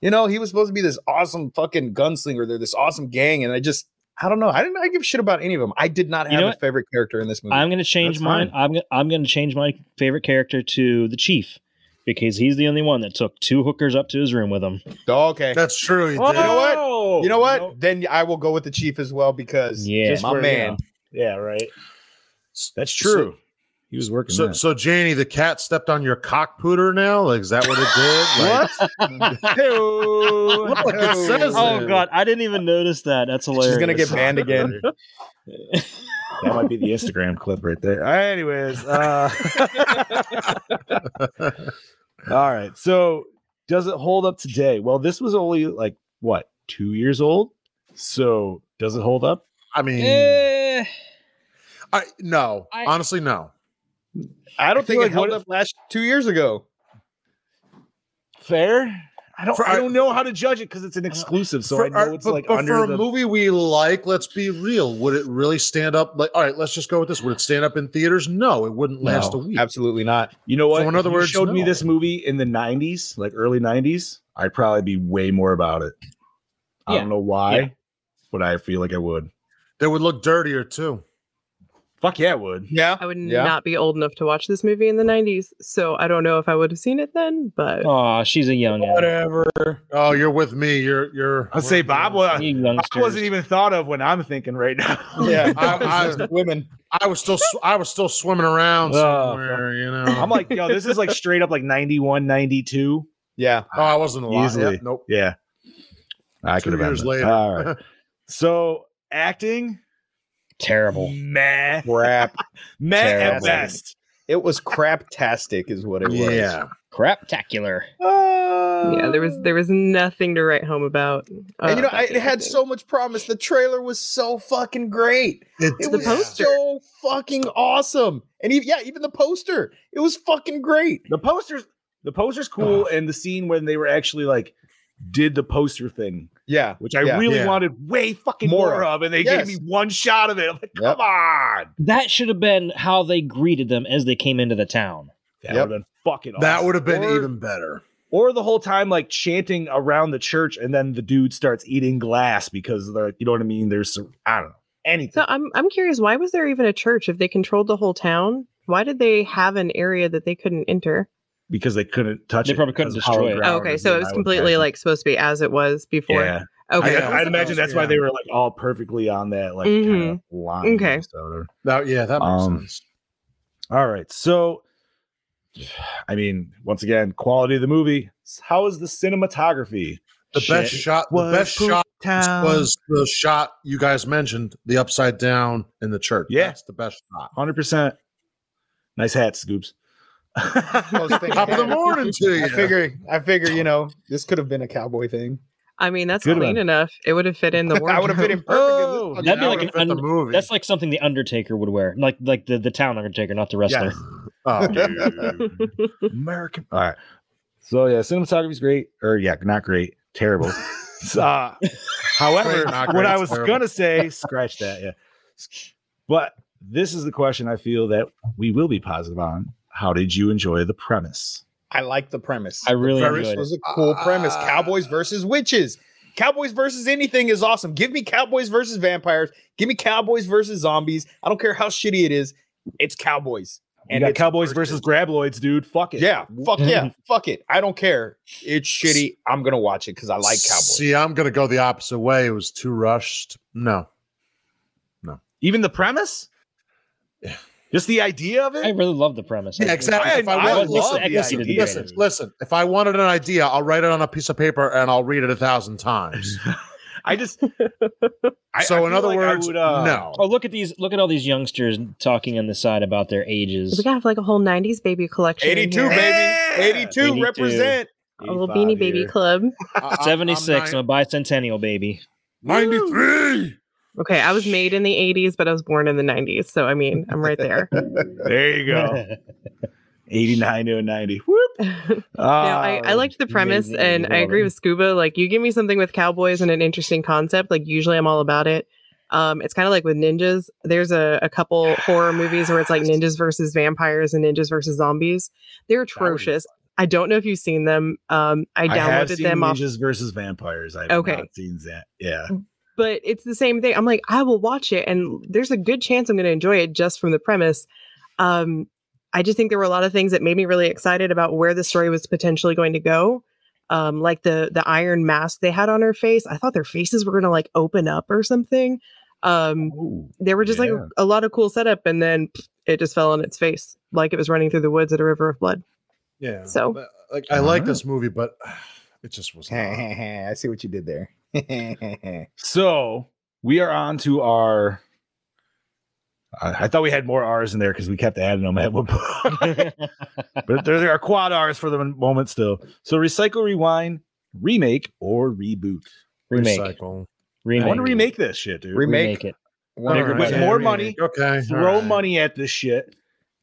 You know, he was supposed to be this awesome fucking gunslinger. They're this awesome gang, and I just I don't know. I didn't I give shit about any of them. I did not You have know a what? favorite character in this movie. I'm going to change That's mine. fine. I'm gonna, I'm going to change my favorite character to the chief because he's the only one that took two hookers up to his room with him. Oh, okay. That's true. He Oh, did. You know what? You know what? No, Then I will go with the chief as well because Yeah. just my for, you man. know, Yeah, right. That's So- true. He was working. So, that. so Janie, the cat stepped on your cock pooter now. Like, is that what it did? Like, Look, it says Oh it. god, I didn't even notice that. That's hilarious. She's gonna get banned again. that might be the Instagram clip right there. All right, anyways, uh, all right. So, does it hold up today? Well, this was only like what two years old. So, does it hold up? I mean, Eh, I no. I- honestly, no. I don't feel think like it held up last two years ago. Fair. I don't. For- I don't know how to judge it because it's an uh, exclusive. So I know it's but- like but for a the. movie we like. Let's be real. Would it really stand up? Like, all right, let's just go with this. Would it stand up in theaters? No, it wouldn't last No, a week. Absolutely not. You know what? So in If other you words, showed me this movie in the '90s, like early '90s, I'd probably be way more about it. I Yeah. don't know why, Yeah. but I feel like I would. They would look dirtier too. Fuck yeah, it would. Yeah. I would Yeah. not be old enough to watch this movie in the 90s, so I don't know if I would have seen it then, but Aw, she's a young Whatever. Oh, you're with me. You're you're. I'd say Bob was, I wasn't even thought of when I'm thinking right now. Yeah. I- I- women. I was still sw- I was still swimming around Oh, somewhere. You know. I'm like, yo, this is like straight up like 91, 92. Yeah. Ah, oh, I wasn't alive. Easily. Yep, nope. Yeah. I could have been years there. later. All right. So acting, terrible. meh, Crap. meh at best. it was craptastic, is what it was. yeah. Craptacular. yeah, there was there was nothing to write home about. uh, And you know, I, it had so much promise. The trailer was so fucking great. It, It The was poster. so fucking awesome. And even, yeah, even the poster, it was fucking great. The posters, the poster's cool, and the scene when they were actually like did the poster thing, Yeah. which I Yeah. really Yeah. wanted way fucking More more, of. of, and they Yes. gave me one shot of it. I'm like, Yep. come on, That should have been how they greeted them as they came into the town. that Yep. would have been fucking. that would have been Or- even better. Or the whole time like chanting around the church, and then the dude starts eating glass because they're, you know what I mean. There's some, I don't know anything. So I'm I'm curious, why was there even a church if they controlled the whole town? Why did they have an area that they couldn't enter? Because they couldn't touch They it. probably couldn't destroy it. Oh, okay, so it was completely like supposed to be as it was before. Yeah, Okay. I, I'd imagine that's why they were like all perfectly on that like Mhm. kind of line. Okay. So they're- That, yeah, that makes Um, sense. All right. So, I mean, once again, quality of the movie. How is the cinematography? The best shot. The was best shot Town. was the shot you guys mentioned, the upside down in the church. Yeah. that's the best shot. 100%. Nice hat, Scoops. Top of the morning to you. I figure, I figure, you know, this could have been a cowboy thing. I mean, that's Good clean one. enough. It would have fit in the I would have fit in wardrobe. perfect. Oh, That'd be like an would've fit the un- movie. That's like something the Undertaker would wear, like like the, the town Undertaker, not the wrestler. Yes. Oh. American. All right. So, yeah, cinematography's great. Or, yeah, not great. Terrible. uh, however, Great, what I was terrible. going to say, scratch that. Yeah. But this is the question I feel that we will be positive on. How did you enjoy the premise? I like the premise. I really the premise enjoyed it. was a cool premise. Ah. Cowboys versus witches. Cowboys versus anything is awesome. Give me cowboys versus vampires. Give me cowboys versus zombies. I don't care how shitty it is. It's cowboys. And you got it's Cowboys worth versus it. Graboids, dude. Fuck it. Yeah, fuck yeah, fuck it. I don't care. It's shitty. I'm gonna watch it because I like cowboys. See, I'm gonna go the opposite way. It was too rushed. No, No. Even the premise? Just the idea of it? I really love the premise. Yeah, exactly. I- If I, I want, love listen, the listen, idea. listen, listen. If I wanted an idea, I'll write it on a piece of paper and I'll read it a thousand times. I just. I- so, I in other like words, would, uh, no. Oh, look at these! Look at all these youngsters talking on the side about their ages. We got like a whole '90s baby collection. 82, here. baby. 82, 82. represent. a little 85 beanie baby club. I- I'm- Seventy six. I'm I'm a bicentennial baby. 93. Okay, I was made in the '80s, but I was born in the '90s, so I mean, I'm right there. There you go. 89 to 90. Whoop. no, Ah, I, I liked the premise, amazing. and I agree with Scuba. Like, you give me something with cowboys and an interesting concept. Like, usually I'm all about it. Um, it's kind of like with ninjas. There's a, a couple horror movies where it's like ninjas versus vampires and ninjas versus zombies. They're atrocious. I don't know if you've seen them. Um, I I have downloaded seen them off, Ninjas versus Vampires. I've Okay. not seen that. Yeah. But it's the same thing. I'm like, I will watch it, and there's a good chance I'm going to enjoy it just from the premise. Um, I just think there were a lot of things that made me really excited about where the story was potentially going to go. Um, like the the iron mask they had on her face. I thought their faces were going to like open up or something. Um, Ooh, they were just yeah. like a lot of cool setup, and then pff, it just fell on its face like it was running through the woods at a river of blood. Yeah. So- but, like I like this movie, but it just was not. I see what you did there. So we are on to our. I I thought we had more R's in there because we kept adding them at one point. but there are quad R's for the moment still. So recycle, rewind, remake, or reboot. remake. Recycle. I Remake. want to remake this shit, dude. Remake? Remake it. One Nigga, hundred with percent. more remake. money, Okay. Throw alright. money at this shit.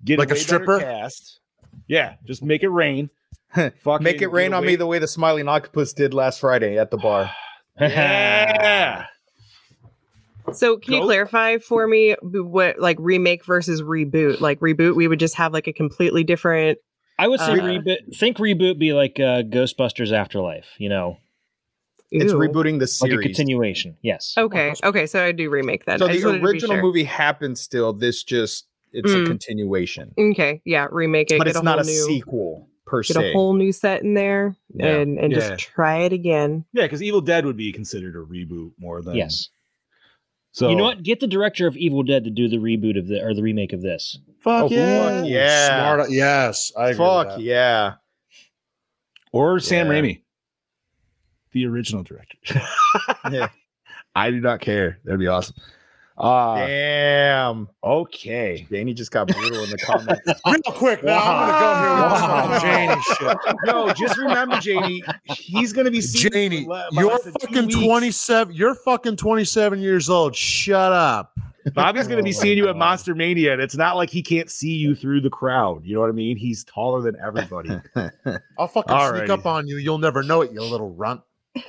Get Like a stripper? Cast. Yeah, just make it rain. Fucking Make it rain on me the way the smiling octopus did last Friday at the bar. Yeah. So can you clarify for me what like remake versus reboot? Like reboot, we would just have like a completely different. I would say Uh, reboot. Think reboot be like uh, Ghostbusters Afterlife. You know, It's Ew. rebooting the series, like a continuation. Yes. Okay, okay, so I do remake that. So I the wanted to be original sure. movie happened still. This just it's a Mm. continuation. Okay, yeah, remake it. But get it's a not whole a new, sequel per Get se. a whole new set in there Yeah. and and Yeah. just try it again. Yeah, because Evil Dead would be considered a reboot more than Yes. So you know what? Get the director of Evil Dead to do the reboot of the or the remake of this. Fuck Oh, fuck yeah. Smart. Yes. I agree with Fuck that. yeah. Or Sam Raimi, the original director. Yeah. I do not care. That'd be awesome. Uh, Damn. okay. Danny just got brutal in the comments. Real quick now, I'm gonna go here with Janie shit. No, just remember, Janie, he's gonna be seeing Janie, for le- by you're less than two fucking 27. You're fucking 27 years old. Shut up. Bobby's gonna be Oh my seeing you at Monster Mania, and it's not like he can't see you through the crowd. You know what I mean? He's taller than everybody. I'll fucking Alrighty. sneak up on you. You'll never know it, you little runt.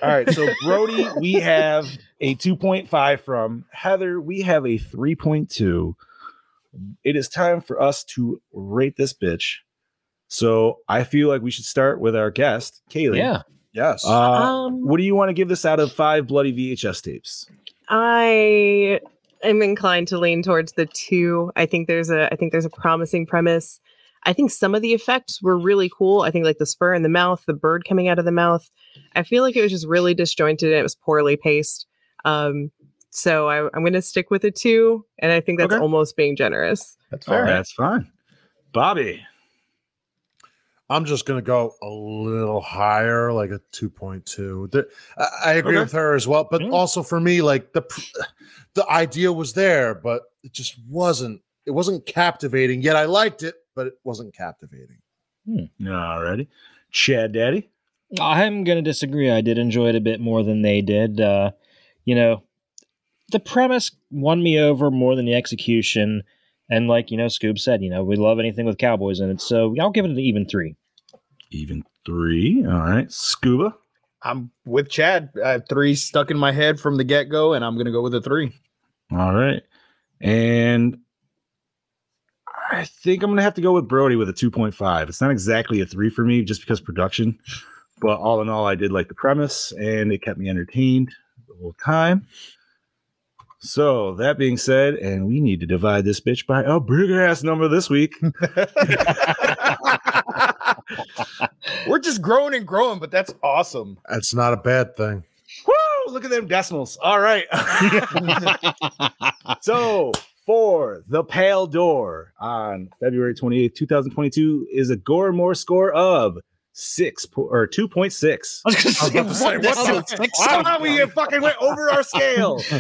All right, so Brody, we have a 2.5 from Heather. We have a 3.2. It is time for us to rate this bitch. So I feel like we should start with our guest, Kaylee. Yeah. Yes. Uh, Um, what do you want to give this out of five bloody VHS tapes? I am inclined to lean towards the two. I think there's a I think there's a promising premise. I think some of the effects were really cool. I think like the spur in the mouth, the bird coming out of the mouth. I feel like it was just really disjointed and it was poorly paced. Um, so I, I'm going to stick with a two, and I think that's Okay. almost being generous. That's All fair. right, that's fine. Bobby. I'm just gonna go a little higher, like a 2.2. The- I, I agree Okay. with her as well, but Yeah. also for me, like the the idea was there, but it just wasn't. It wasn't captivating. Yet I liked it, but it wasn't captivating. All righty. Chad Daddy. I'm going to disagree. I did enjoy it a bit more than they did. Uh, you know, the premise won me over more than the execution. And like, you know, Scoob said, you know, we love anything with cowboys in it. So I'll give it an even three. Even three. All right. Scuba. I'm with Chad. I have three stuck in my head from the get go, and I'm gonna go with a three. All right. And I think I'm going to have to go with Brody with a 2.5. It's not exactly a three for me just because production, but all in all, I did like the premise and it kept me entertained the whole time. So, that being said, and we need to divide this bitch by a big ass number this week. We're just growing and growing, but that's awesome. That's not a bad thing. Woo! Look at them decimals. All right. so for the Pale Door on February 28th, 2022 is a Gore More score of six po- or 2.6. I was going to I was about say, what the How about we fucking went over our scale?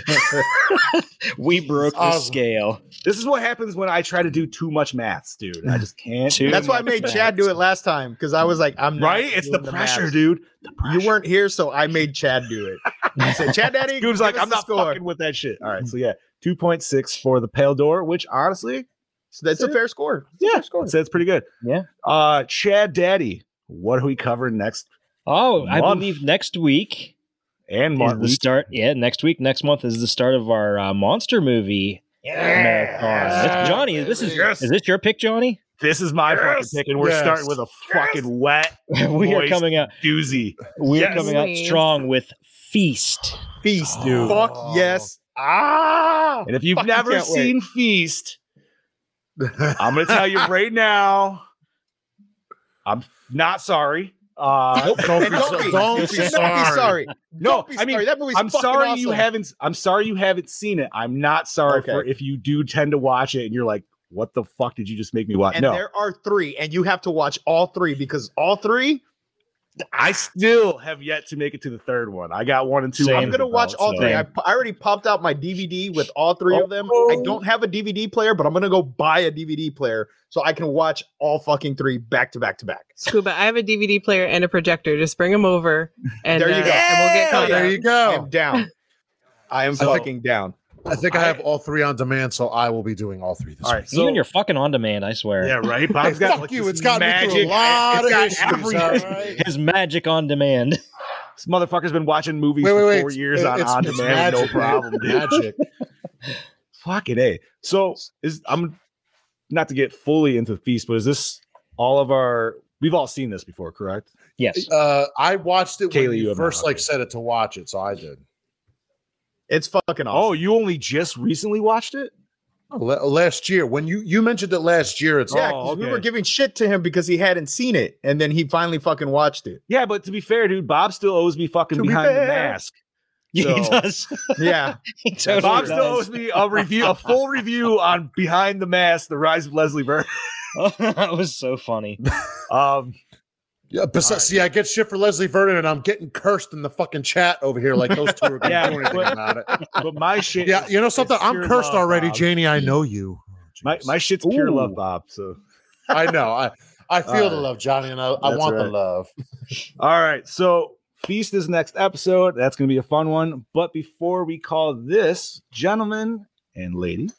We broke the Awesome. scale. This is what happens when I try to do too much maths, dude. I just can't. Too That's why I made maths. Chad do it last time because I was like, I'm not Right? It's the doing pressure, math. dude. The You weren't here, so I made Chad do it. I said, Chad Daddy, He was like, I'm not score." fucking with that shit. All right, so yeah, 2.6 for the Pale Door, which honestly, So that's a fair score. It's yeah, fair score. so that's pretty good. Yeah. Uh, Chad Daddy, what are we covering next? Oh, I believe next week And is month the start. Yeah, next week, next month is the start of our uh, monster movie Yeah, It's- Johnny, this is Yes. is this your pick, Johnny? This is my fucking pick, and we're Yes. starting with a fucking wet we are coming out. doozy. We are coming out strong with Feast. Feast, dude. Fuck Oh. yes. Ah. And if you've never can't wait. seen Feast, I'm gonna tell you right now, I'm not sorry. Uh, Don't be, don't be, don't you be should not sorry. be sorry. no, Don't be I mean, sorry. that movie's I'm fucking sorry you haven't. I'm sorry you haven't seen it. I'm not sorry Okay. for if you do tend to watch it and you're like, "What the fuck did you just make me watch?" And no, there are three, and you have to watch all three because all three. I still have yet to make it to the third one. I got one and two. Same. I'm gonna watch all so- three. I, I already popped out my DVD with all three of them. I don't have a DVD player, but I'm gonna go buy a DVD player so I can watch all fucking three back to back to back. Scuba, I have a DVD player and a projector. Just bring them over, and There you uh, go. and we'll get yeah. There you go. I'm down. I am So- fucking down. I think I have all three on demand, so I will be doing all three this All right, week. so Even you're fucking on demand, I swear. yeah, right. Hey, got fuck like, you. It's got me magic. a lot it's got issues. all everything. right? His magic on demand. This motherfucker's been watching movies Wait, wait, for four years It- on it's- on it's demand, no magic, man. problem, dude. Magic. Fucking a. So is I'm not to get fully into the feast, but is this all of our? We've all seen this before, correct? Yes. Uh, I watched it Kaylee, when you you first like said it to watch it, so I did. It's fucking awesome. Oh, you only just recently watched it? La- Last year, when you you mentioned it last year, it's yeah, Oh, 'cause we were giving shit to him because he hadn't seen it, and then he finally fucking watched it. Yeah, but to be fair, dude, Bob still owes me fucking To be behind the mask. Yeah, he does. Yeah, he totally Bob still owes me a review, a full review on Behind the Mask: The Rise of Leslie Vernon. that was so funny. Um, yeah. Besides, All right. see, I get shit for Leslie Vernon, and I'm getting cursed in the fucking chat over here, like those two are going to Yeah, do anything but- about it. but my shit, Yeah, is- you know something? I'm cursed love, already, Bob. Janie. I know you. Oh, My my shit's pure love, Bob. So I know. I I feel the love, Johnny, and I, I That's want the love. All right, so feast is next episode. That's going to be a fun one. But before we call this, gentlemen and lady,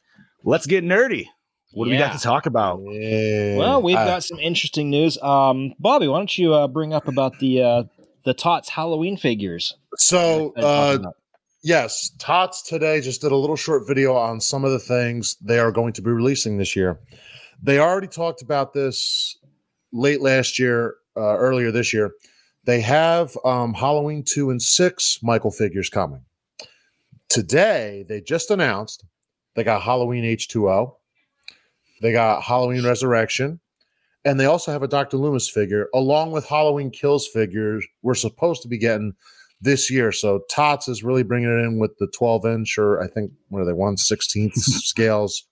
let's get nerdy. What do we got to talk about? Yeah. Well, we've I- got some interesting news. Um, Bobby, why don't you uh, bring up about the uh, the Tots Halloween figures? so. Uh. Yes, Tots today just did a little short video on some of the things they are going to be releasing this year. They already talked about this late last year, uh, earlier this year. They have um, Halloween 2 and 6 Michael figures coming. Today, they just announced they got Halloween H2O, they got Halloween Resurrection, and they also have a Dr. Loomis figure, along with Halloween Kills figures we're supposed to be getting this year. So Tots is really bringing it in with the 12 inch or I think what are they, 116th scales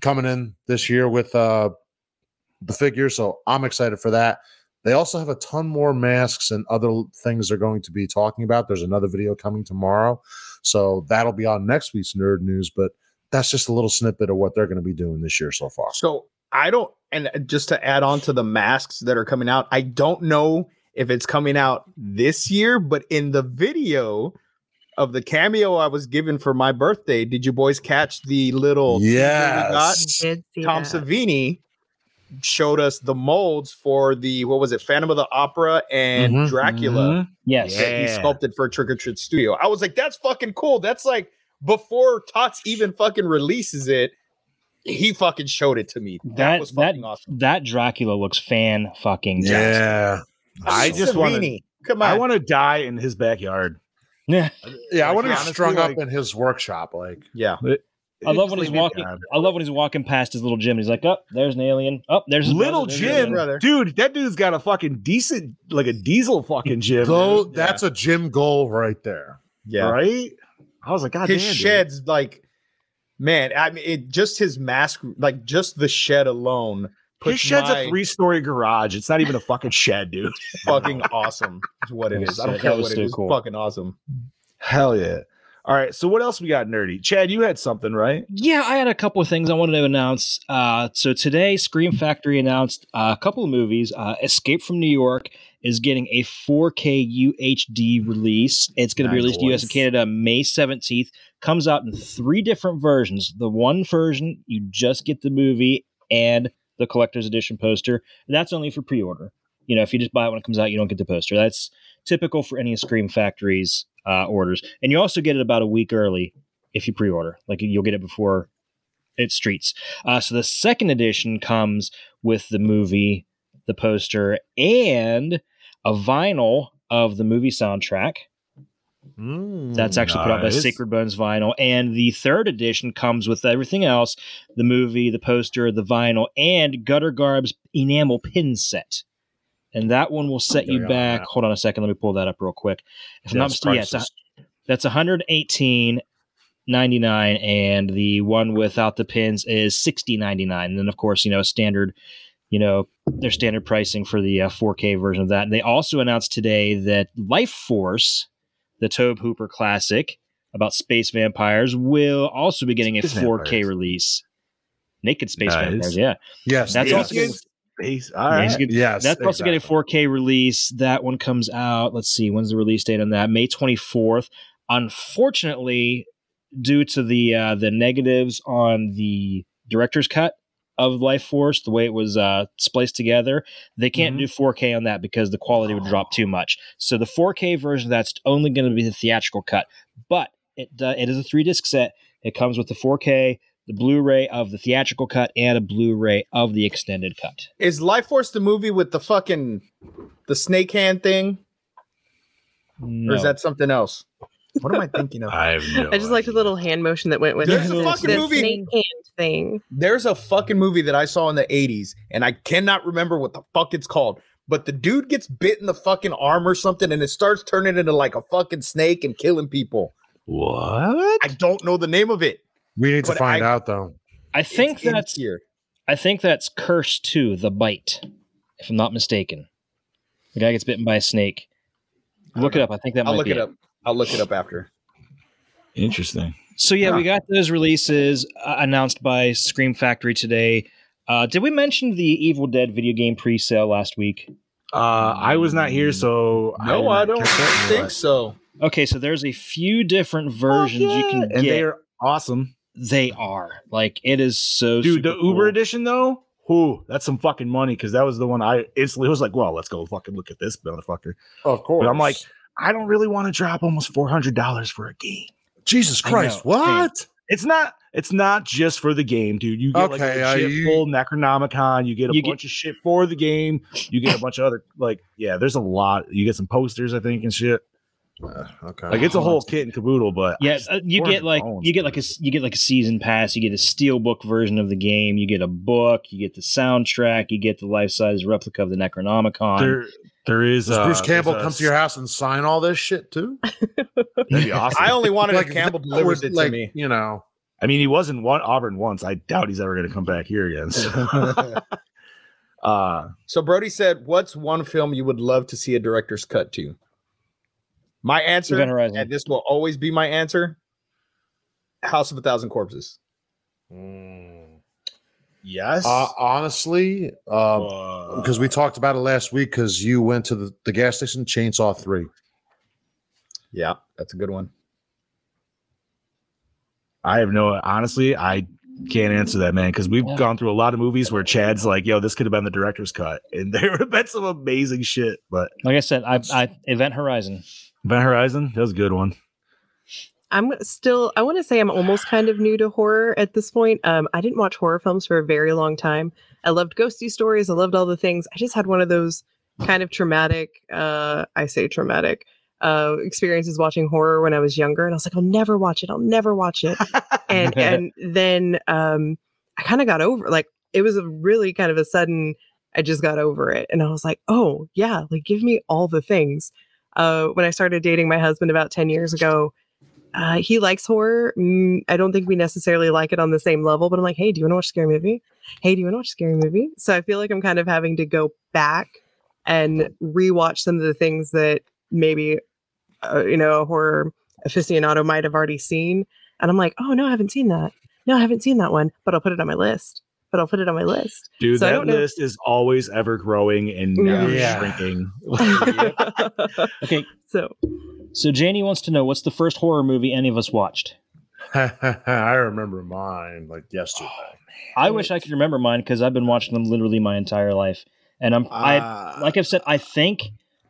coming in this year with uh the figure. So I'm excited for that. They also have a ton more masks and other things they're going to be talking about. There's another video coming tomorrow. So that'll be on next week's nerd news, but that's just a little snippet of what they're going to be doing this year so far. So I don't, and just to add on to the masks that are coming out, I don't know if it's coming out this year, but in the video of the cameo I was given for my birthday, did you boys catch the little teaser we got? Yes. Tom that. Savini showed us the molds for the what was it, Phantom of the Opera and Mhm. Dracula Yes. that he sculpted for Trick or Treat Studio. I was like, that's fucking cool. That's like before Tots even fucking releases it, he fucking showed it to me. That, That was that fucking awesome. that Dracula looks fan fucking Yeah. I mean, just want to. Come on. I want to die in his backyard. Yeah. Yeah. I Like, want to be strung like- up in his workshop. Like, yeah. I love when he's walking. I love when he's walking past his little gym. He's like, "Oh, there's an alien. Oh, there's his Little brother, there's Jim, brother. dude, that dude's got a fucking decent, like a diesel fucking gym. go, dude. that's a gym goal right there. Yeah. right. I was like, God his damn, dude. sheds, like, man, I mean, it just his mask, like, just the shed alone. His shed's my a three-story garage. It's not even a fucking shed, dude. fucking awesome. Is what it That is. was I don't so- care what it is. cool. Fucking awesome. Hell yeah! All right, so what else we got, nerdy? Chad, you had something, right? Yeah, I had a couple of things I wanted to announce. Uh, so today, Scream Factory announced uh, a couple of movies. Uh, Escape from New York is getting a 4K UHD release. It's going to be released in US and Canada May 17th. Comes out in three different versions. The one version, you just get the movie and the collector's edition poster. That's only for pre-order. You know, if you just buy it when it comes out, you don't get the poster. That's typical for any Scream Factory's uh, orders. And you also get it about a week early if you pre-order. Like you'll get it before It's streets. Uh, so the second edition comes with the movie, the poster, and a vinyl of the movie soundtrack. That's actually put out by. Sacred Bones Vinyl. And the third edition comes with everything else the movie, the poster, the vinyl, and Gutter Garb's enamel pin set. And that one will set you on back. Hold on a second. Let me pull that up real quick. If I'm not mistaken, yeah, it's a- prices. that's 118.99 and the one without the pins is 60.99 and then of course you know standard you know their standard pricing for the uh, 4k version of that and they also announced today that life force the tobe hooper classic about space vampires will also be getting a 4k vampires. release naked space Nice. vampires yeah Yes, That's yes. also getting- Space. All Yeah, right. he's getting- yes. that's also getting a 4K release. That one comes out. Let's see, when's the release date on that? May 24th. Unfortunately, due to the uh, the negatives on the director's cut of Life Force, the way it was uh, spliced together, they can't do 4K on that because the quality would drop too much. So the 4K version that's only going to be the theatrical cut, but it uh, it is a three disc set. It comes with the 4K, the Blu-ray of the theatrical cut, and a Blu-ray of the extended cut. Is Life Force the movie with the fucking the snake hand thing, or is that something else? What am I thinking of? I have no I just liked the little hand motion that went with There's it. a fucking The movie- snake hand thing. There's a fucking movie that I saw in the 80s, and I cannot remember what the fuck it's called. But the dude gets bit in the fucking arm or something, and it starts turning into like a fucking snake and killing people. What? I don't know the name of it. We need to find I- out though. I think It's that's here. I think that's Curse 2, The Bite, if I'm not mistaken. The guy gets bitten by a snake. Look it up. I think that might. I'll might look be it up. I'll look it up after. Interesting. So yeah, we got those releases uh, announced by Scream Factory today. Uh, did we mention the Evil Dead video game pre-sale last week? Uh, I was not here, so No, did I don't catch that, think so. Okay, so there's a few different versions you can And get. they are awesome, They are like it is so dude. The super Uber edition though, whoo, that's some fucking money because that was the one I instantly was like, well, let's go fucking look at this motherfucker. Of course. But I'm like, I don't really want to drop almost four hundred dollars for a game. Jesus Christ, know. what? It's not. It's not just for the game, dude. You get like Okay, a uh, you- full Necronomicon. You get a You get- bunch of shit for the game. You get a bunch of other like, yeah. There's a lot. You get some posters, I think, and shit. Uh, okay. Like it's a whole kit and caboodle. But Yeah, just uh, you get like bones, you get like a you get like a season pass. You get a steelbook version of the game. You get a book. You get the soundtrack. You get the life size replica of the Necronomicon. there. There is Does uh, Bruce Campbell there's a- come to your house and sign all this shit too? That'd be awesome. I only wanted Like, if Campbell that delivers was, it like, to me. You know, I mean, he was in one Auburn once. I doubt he's ever going to come back here again. So. uh, So Brody said, "What's one film you would love to see a director's cut to?" My answer, and this will always be my answer: House of a Thousand Corpses. Yes. uh, honestly, uh, because we talked about it last week, because you went to the, the gas station, Chainsaw Three. Yeah, that's a good one. I have no. Honestly, I can't answer that, man, because we've Yeah. gone through a lot of movies where Chad's like, "Yo, this could have been the director's cut," and there have been some amazing shit. But like I said, I, I Event Horizon. Event Horizon, that was a good one. I'm still, I want to say I'm almost kind of new to horror at this point. Um, I didn't watch horror films for a very long time. I loved ghosty stories. I loved all the things. I just had one of those kind of traumatic, uh, I say traumatic, uh, experiences watching horror when I was younger. And I was like, I'll never watch it. I'll never watch it. and, and then, um, I kind of got over like, it was a really kind of a sudden, I just got over it. And I was like, oh yeah, like give me all the things. Uh, when I started dating my husband about 10 years ago, uh, he likes horror. Mm, I don't think we necessarily like it on the same level, but I'm like, hey, do you want to watch a scary movie? Hey, do you want to watch a scary movie? So I feel like I'm kind of having to go back and rewatch some of the things that maybe, uh, you know, a horror aficionado might have already seen. And I'm like, oh, no, I haven't seen that. No, I haven't seen that one, but I'll put it on my list. But I'll put it on my list. Dude, So that don't know- list is always ever growing and never Yeah. shrinking. Okay, so so Janie wants to know what's the first horror movie any of us watched. I remember mine like yesterday. I wish I could remember mine because I've been watching them literally my entire life, and I'm I Uh, like I've said I think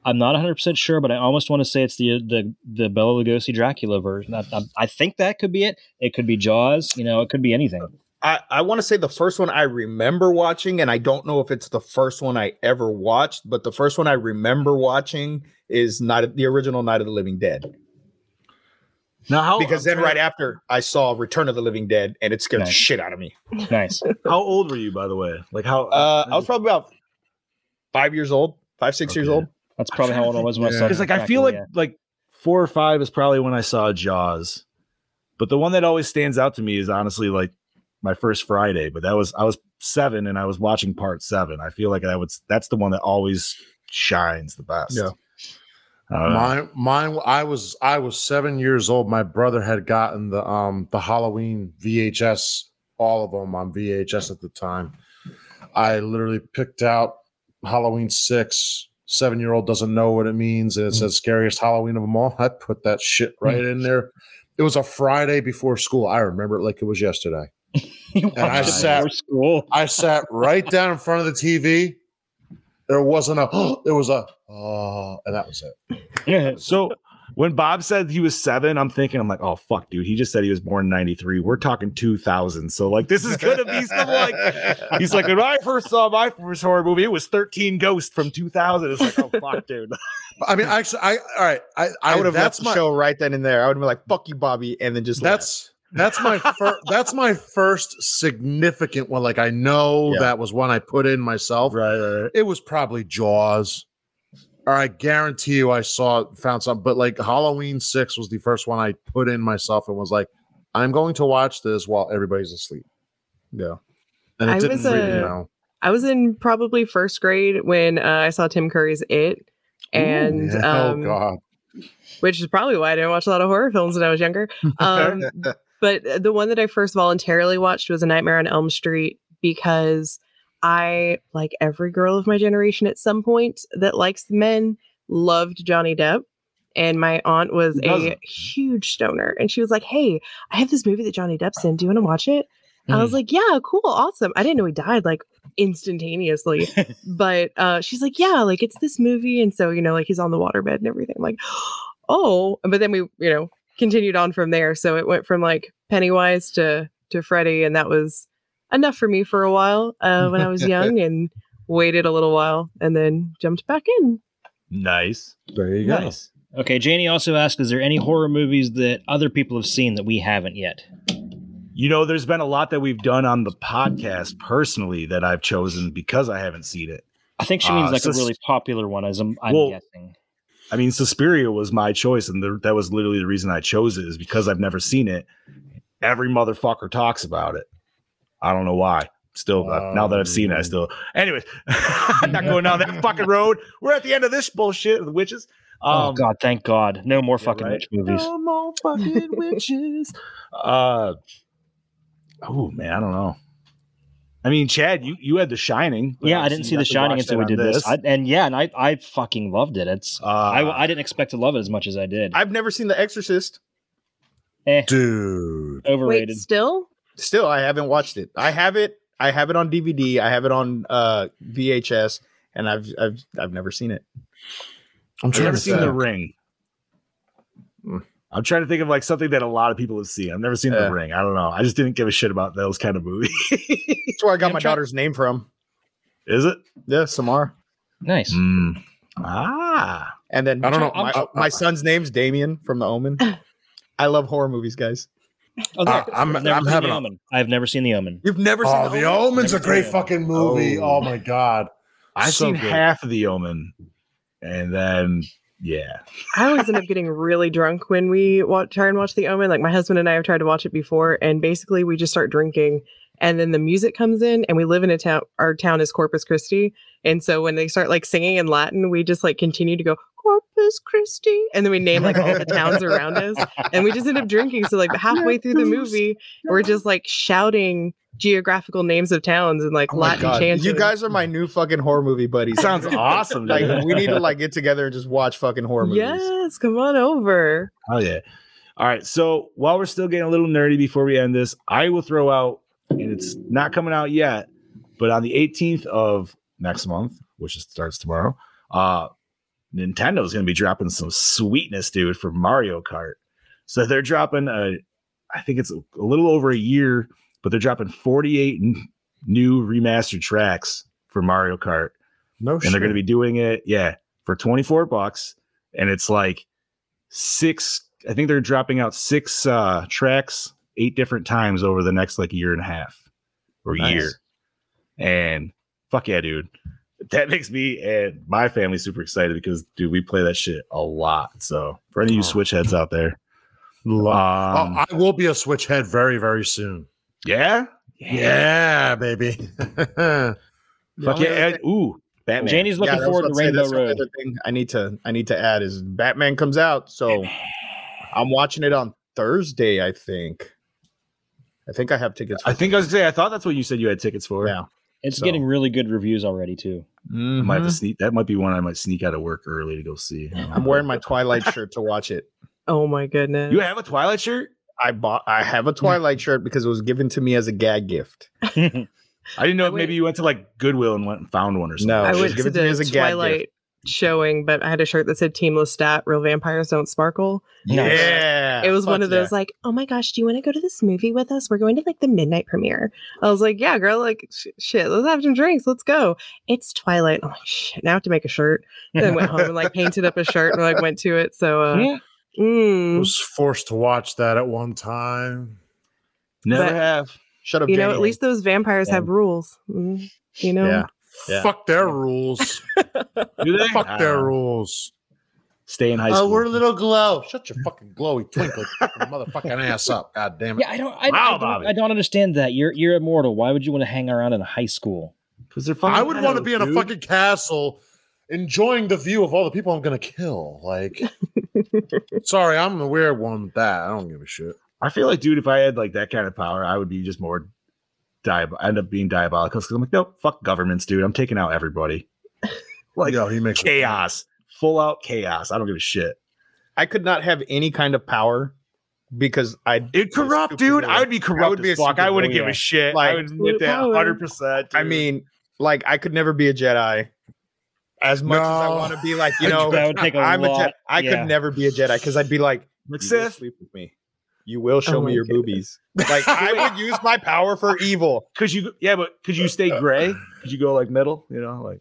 I'm not 100 percent sure, but I almost want to say it's the the the Bela Lugosi Dracula version. I, I, I think that could be it. It could be Jaws. You know, it could be anything. I, I want to say the first one I remember watching, and I don't know if it's the first one I ever watched, but the first one I remember watching is not the original Night of the Living Dead. Now, how because then right after I saw Return of the Living Dead, and it scared the shit out of me. Nice. how old were you, by the way? Like how? Uh, I was probably about five years old, five six years old. That's probably how old I was when I Yeah. saw. because like I feel like like four or five is probably when I saw Jaws, but the one that always stands out to me is honestly like my first Friday. But that was I was seven and I was watching part seven. I feel like that would that's the one that always shines the best. Yeah. I. Mine, mine. I was I was seven years old. My brother had gotten the um the Halloween VHS, all of them on VHS at the time. I literally picked out Halloween six. Seven year old doesn't know what it means, and it says scariest Halloween of them all. I put that shit right in there. It was a Friday before school. I remember it like it was yesterday. You and I sat- school. I sat right down in front of the TV. There wasn't a. There was a. Oh, and that was it. Yeah. So when Bob said he was seven, I'm thinking, I'm like, oh fuck, dude. He just said he was born in '93. We're talking 2000. So like, this is gonna be some like. He's like, when I first saw my first horror movie, it was 13 Ghosts from 2000. It's like, oh fuck, dude. I mean, actually, I all right. I, I I would have left the my show right then and there. I would have been like, "Fuck you, Bobby," and then just left. That's that's my first that's my first significant one. Like I know Yeah. that was one I put in myself. Right, right, right. It was probably Jaws. Or I guarantee you, I saw found something. But like Halloween six was the first one I put in myself and was like, I'm going to watch this while everybody's asleep. yeah. And it I didn't was, freak me uh, out. I was in probably first grade when uh, I saw Tim Curry's It, and Yeah. um, oh god, which is probably why I didn't watch a lot of horror films when I was younger. Um, but the one that I first voluntarily watched was A Nightmare on Elm Street because I, like every girl of my generation at some point that likes men, loved Johnny Depp. And my aunt was a huge stoner. And she was like, Hey, I have this movie that Johnny Depp's in. Do you want to watch it? I Hmm. was like, Yeah, cool, awesome. I didn't know he died like instantaneously. but uh, she's like, Yeah, like it's this movie. And so, you know, like he's on the waterbed and everything. I'm like, Oh, but then we, you know, continued on from there. So it went from like Pennywise to to Freddy, and that was enough for me for a while uh, when I was young, and waited a little while, and then jumped back in. Nice. there you go. Nice. Okay, Janie also asked, "Is there any horror movies that other people have seen that we haven't yet?" You know, there's been a lot that we've done on the podcast personally that I've chosen because I haven't seen it. I think she means Uh, like sus- a really popular one, as I'm, I'm Well, guessing. I mean, Suspiria was my choice, and the, that was literally the reason I chose it is because I've never seen it. Every motherfucker talks about it. I don't know why. Still, uh, now that I've seen it, I Um. still. Anyways, I'm not going down that fucking road. We're at the end of this bullshit of the witches. oh Um, God, thank God, no more fucking right? witch movies. No more fucking witches. Uh, oh man, I don't know. I mean, Chad, you you had The Shining. Yeah, I didn't see The Shining watch until we did this, I, and yeah, and I I fucking loved it. It's Uh, I I didn't expect to love it as much as I did. I've never seen The Exorcist. eh, dude. overrated. Wait, still? Still, I haven't watched it. I have it. I have it on DVD. I have it on uh, VHS, and I've I've I've never seen it. I'm I've trying never to seen The. Ring. Hmm. I'm trying to think of like something that a lot of people have seen. I've never seen Yeah. The Ring. I don't know. I just didn't give a shit about those kind of movies. That's where I got I'm my trying- daughter's name from. Is it? Yeah, Samar. nice. Mm. Ah. And then I don't know. My, I'm- my son's name's Damien from The Omen. I love horror movies, guys. Oh, Uh. I'm- I've never I'm seen having the Omen. I've never seen the Omen. You've never Oh, seen The Omen's a great fucking movie. Oh. Oh, my god. I've So seen good. half of The Omen. And then, yeah. I always end up getting really drunk when we watch, try and watch The Omen. Like my husband and I have tried to watch it before, and basically we just start drinking, and then the music comes in, and we live in a town. Our town is Corpus Christi, and so when they start like singing in Latin, we just like continue to go Corpus Christi, and then we name like all the towns around us, and we just end up drinking. So like halfway through the movie, we're just like shouting geographical names of towns and like Oh Latin God. chanting. You guys are my new fucking horror movie buddies. Sounds awesome. like we need to like get together and just watch fucking horror movies. yes, come on over. Oh yeah. All right. So while we're still getting a little nerdy before we end this, I will throw out, and it's not coming out yet, but on the 18th of next month, which starts tomorrow, uh, Nintendo is going to be dropping some sweetness, dude, for Mario Kart. So they're dropping a, I think it's a, a little over a year but they're dropping 48 n- new remastered tracks for Mario Kart, No and they're going to be doing it, yeah, for 24 bucks, and it's like six. I think they're dropping out six uh, tracks eight different times over the next like year and a half or Nice. year, and fuck yeah, dude. That makes me and my family super excited because dude, we play that shit a lot. So for any of you Oh. Switch heads out there, um, oh, I will be a switch head very, very soon. Yeah, Yeah, baby. fuck yeah, and- ooh, Batman. Janie's looking Yeah, forward to about say, Rainbow Road. thing I need to I need to add is Batman comes out, so I'm watching it on Thursday. I think. I think I have tickets. I think I was gonna say I thought that's what you said you had tickets for. Yeah. It's So- getting really good reviews already too. Mm-hmm. I might have to sneak. That might be one I might sneak out of work early to go see. I'm wearing my Twilight shirt to watch it. Oh my goodness. You have a Twilight shirt? I bought. I have a Twilight shirt because it was given to me as a gag gift. I didn't know I if maybe you went to like Goodwill and went and found one or something. No, I it was went to given to me as a the gag Twilight showing, but I had a shirt that said Team Lestat, Real Vampires Don't Sparkle. Yeah, it was fuck one of those yeah. like, oh my gosh, do you want to go to this movie with us? We're going to like the midnight premiere. I was like, yeah, girl, like sh- shit, let's have some drinks, let's go. It's Twilight. I'm like, shit, now I have to make a shirt. Then went home and like painted up a shirt and like went to it. So, uh, I mm, was forced to watch that at one time. Never But- have. Shut up, you know, at least those vampires Yeah. have rules. Mm, you know, Yeah. Yeah. Fuck their rules. Do they? Fuck I their know. rules. Stay in high school. Oh, we're a little glow. Shut your fucking glowy twinkle fucking motherfucking ass up. God damn it. Yeah, I don't. I, Wow, I, don't Bobby. I don't understand that. You're you're immortal. Why would you want to hang around in high school? because they're fucking. I would want to pedos, be in a fucking castle enjoying the view of all the people I'm gonna kill. Like sorry, I'm the weird one with that. I don't give a shit. I feel like, dude, if I had like that kind of power, I would be just more diab- end up being diabolical because I'm like, no, fuck governments, dude. I'm taking out everybody. Like Yo, he makes chaos, full out chaos. I don't give a shit. I could not have any kind of power because I It corrupt, dude. I would be corrupt I would be a fuck. I wouldn't give supervillain. a shit. Like, I would admit that power. 100. percent I mean, like I could never be a Jedi. As much as I want to be like, you know, That would take a I'm a Jedi. I yeah. could never be a Jedi because I'd be like, like you will Sith, sleep with me. You will show Oh me your goodness. boobies. Like I would use my power for evil. could you? Yeah, but could you stay gray? Could you go like middle? You know, like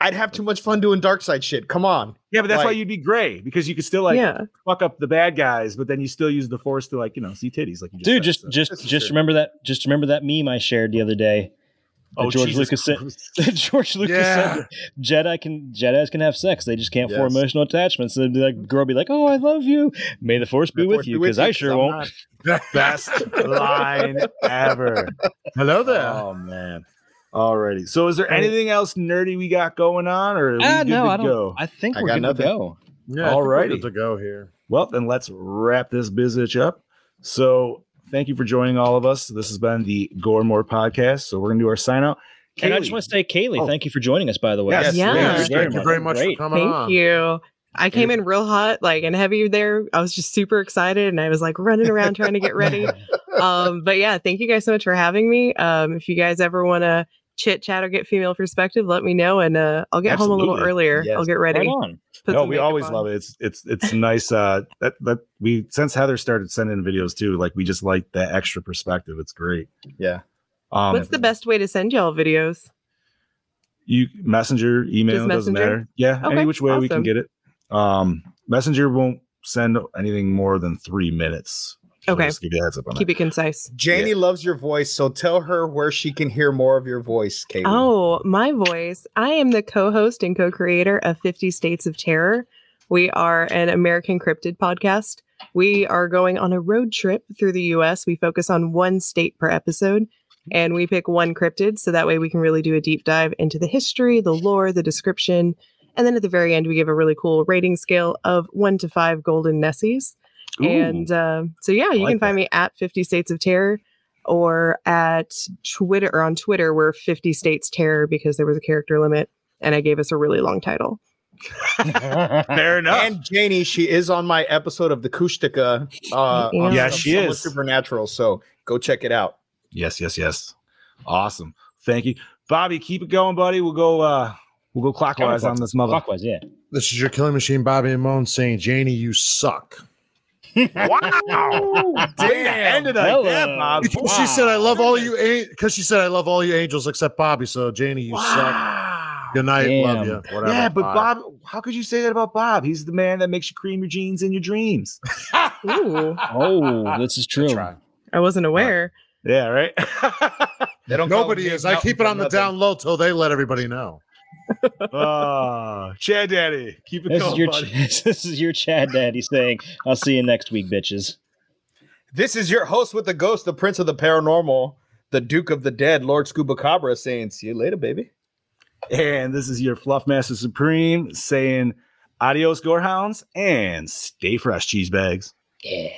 I'd have too much fun doing dark side shit. Come on. yeah, but that's why you'd be gray because you could still like yeah. fuck up the bad guys, but then you still use the force to like you know see titties, like you just Dude, said, just so. just just true. remember that. Just remember that meme I shared the other day. That oh George Jesus Lucas said- George Lucas Yeah. said Jedi can Jedi's can have sex. They just can't form emotional attachments. And the like, girl be like, "Oh, I love you. May the force be The with force you." Because I sure I'm won't. not- best line ever. Hello there. Oh man. Alrighty. So is there anything else nerdy we got going on, or are we Ah, good no, to I don't. go? I think I we're got good nothing. to go. yeah, I Alrighty. to go here. Well, then let's wrap this business up. So thank you for joining all of us. This has been the Gore More podcast. So we're gonna do our sign out. And I just want to say, Kaylee, Oh. thank you for joining us. By the way, Yes, Yeah. Very, yes, Thank you very much for coming Thank on. Thank you. I came in real hot, like and heavy there. I was just super excited and I was like running around trying to get ready. Um, but yeah, thank you guys so much for having me. Um, if you guys ever want to chit chat or get female perspective, let me know and uh, I'll get home a little earlier. Yes. I'll get ready. Right on. no, we always on. love it. It's it's it's nice. Uh, that that we since Heather started sending videos too. Like we just like that extra perspective. It's great. Yeah. Um, What's the best way to send y'all videos? you messenger email Just doesn't matter yeah any which way we can get it um messenger won't send anything more than three minutes So Okay. just give you a heads up on Keep that. it concise. Janie loves your voice, so tell her where she can hear more of your voice, Kaylee. Oh, my voice. I am the co host and co creator of 50 States of Terror. We are an American cryptid podcast. We are going on a road trip through the US. We focus on one state per episode and we pick one cryptid so that way we can really do a deep dive into the history, the lore, the description. And then at the very end, we give a really cool rating scale of one to five golden Nessies. Ooh. And uh, so, yeah, you like can find me at 50 States of Terror or at Twitter or on Twitter, we're 50 States Terror because there was a character limit and I gave us a really long title. fair enough And Janie, she is on my episode of the Kushtaka. Uh, Yeah. Yeah, she is. Supernatural. So go check it out. yes yes yes awesome thank you bobby keep it going buddy we'll go uh we'll go clockwise on this mother Clockwise, yeah. This is your killing machine, Bobby and Moan saying, Janie, you suck. Wow. Damn. Ended like Hello. that, Bob. Because she said I love all you because she said I love all you angels except Bobby. So Janie, you suck. Good night, love you. Whatever. Yeah, but Bye. Bob, how could you say that about Bob? He's the man that makes you cream your jeans in your dreams. Ooh, Oh, this is true. I wasn't aware. yeah, right. They don't Nobody is. Dave I keep it Meltzer on the nothing. down low till they let everybody know. Ah, Chad Daddy, keep it This going, is your buddy. this is your Chad Daddy saying, "I'll see you next week, bitches." This is your host with the ghost, the prince of the paranormal, the duke of the dead, Lord Scuba Cabra, saying, "See you later, baby." And this is your Fluff Master Supreme saying adios, gorehounds, and stay fresh, cheese bags. Yeah.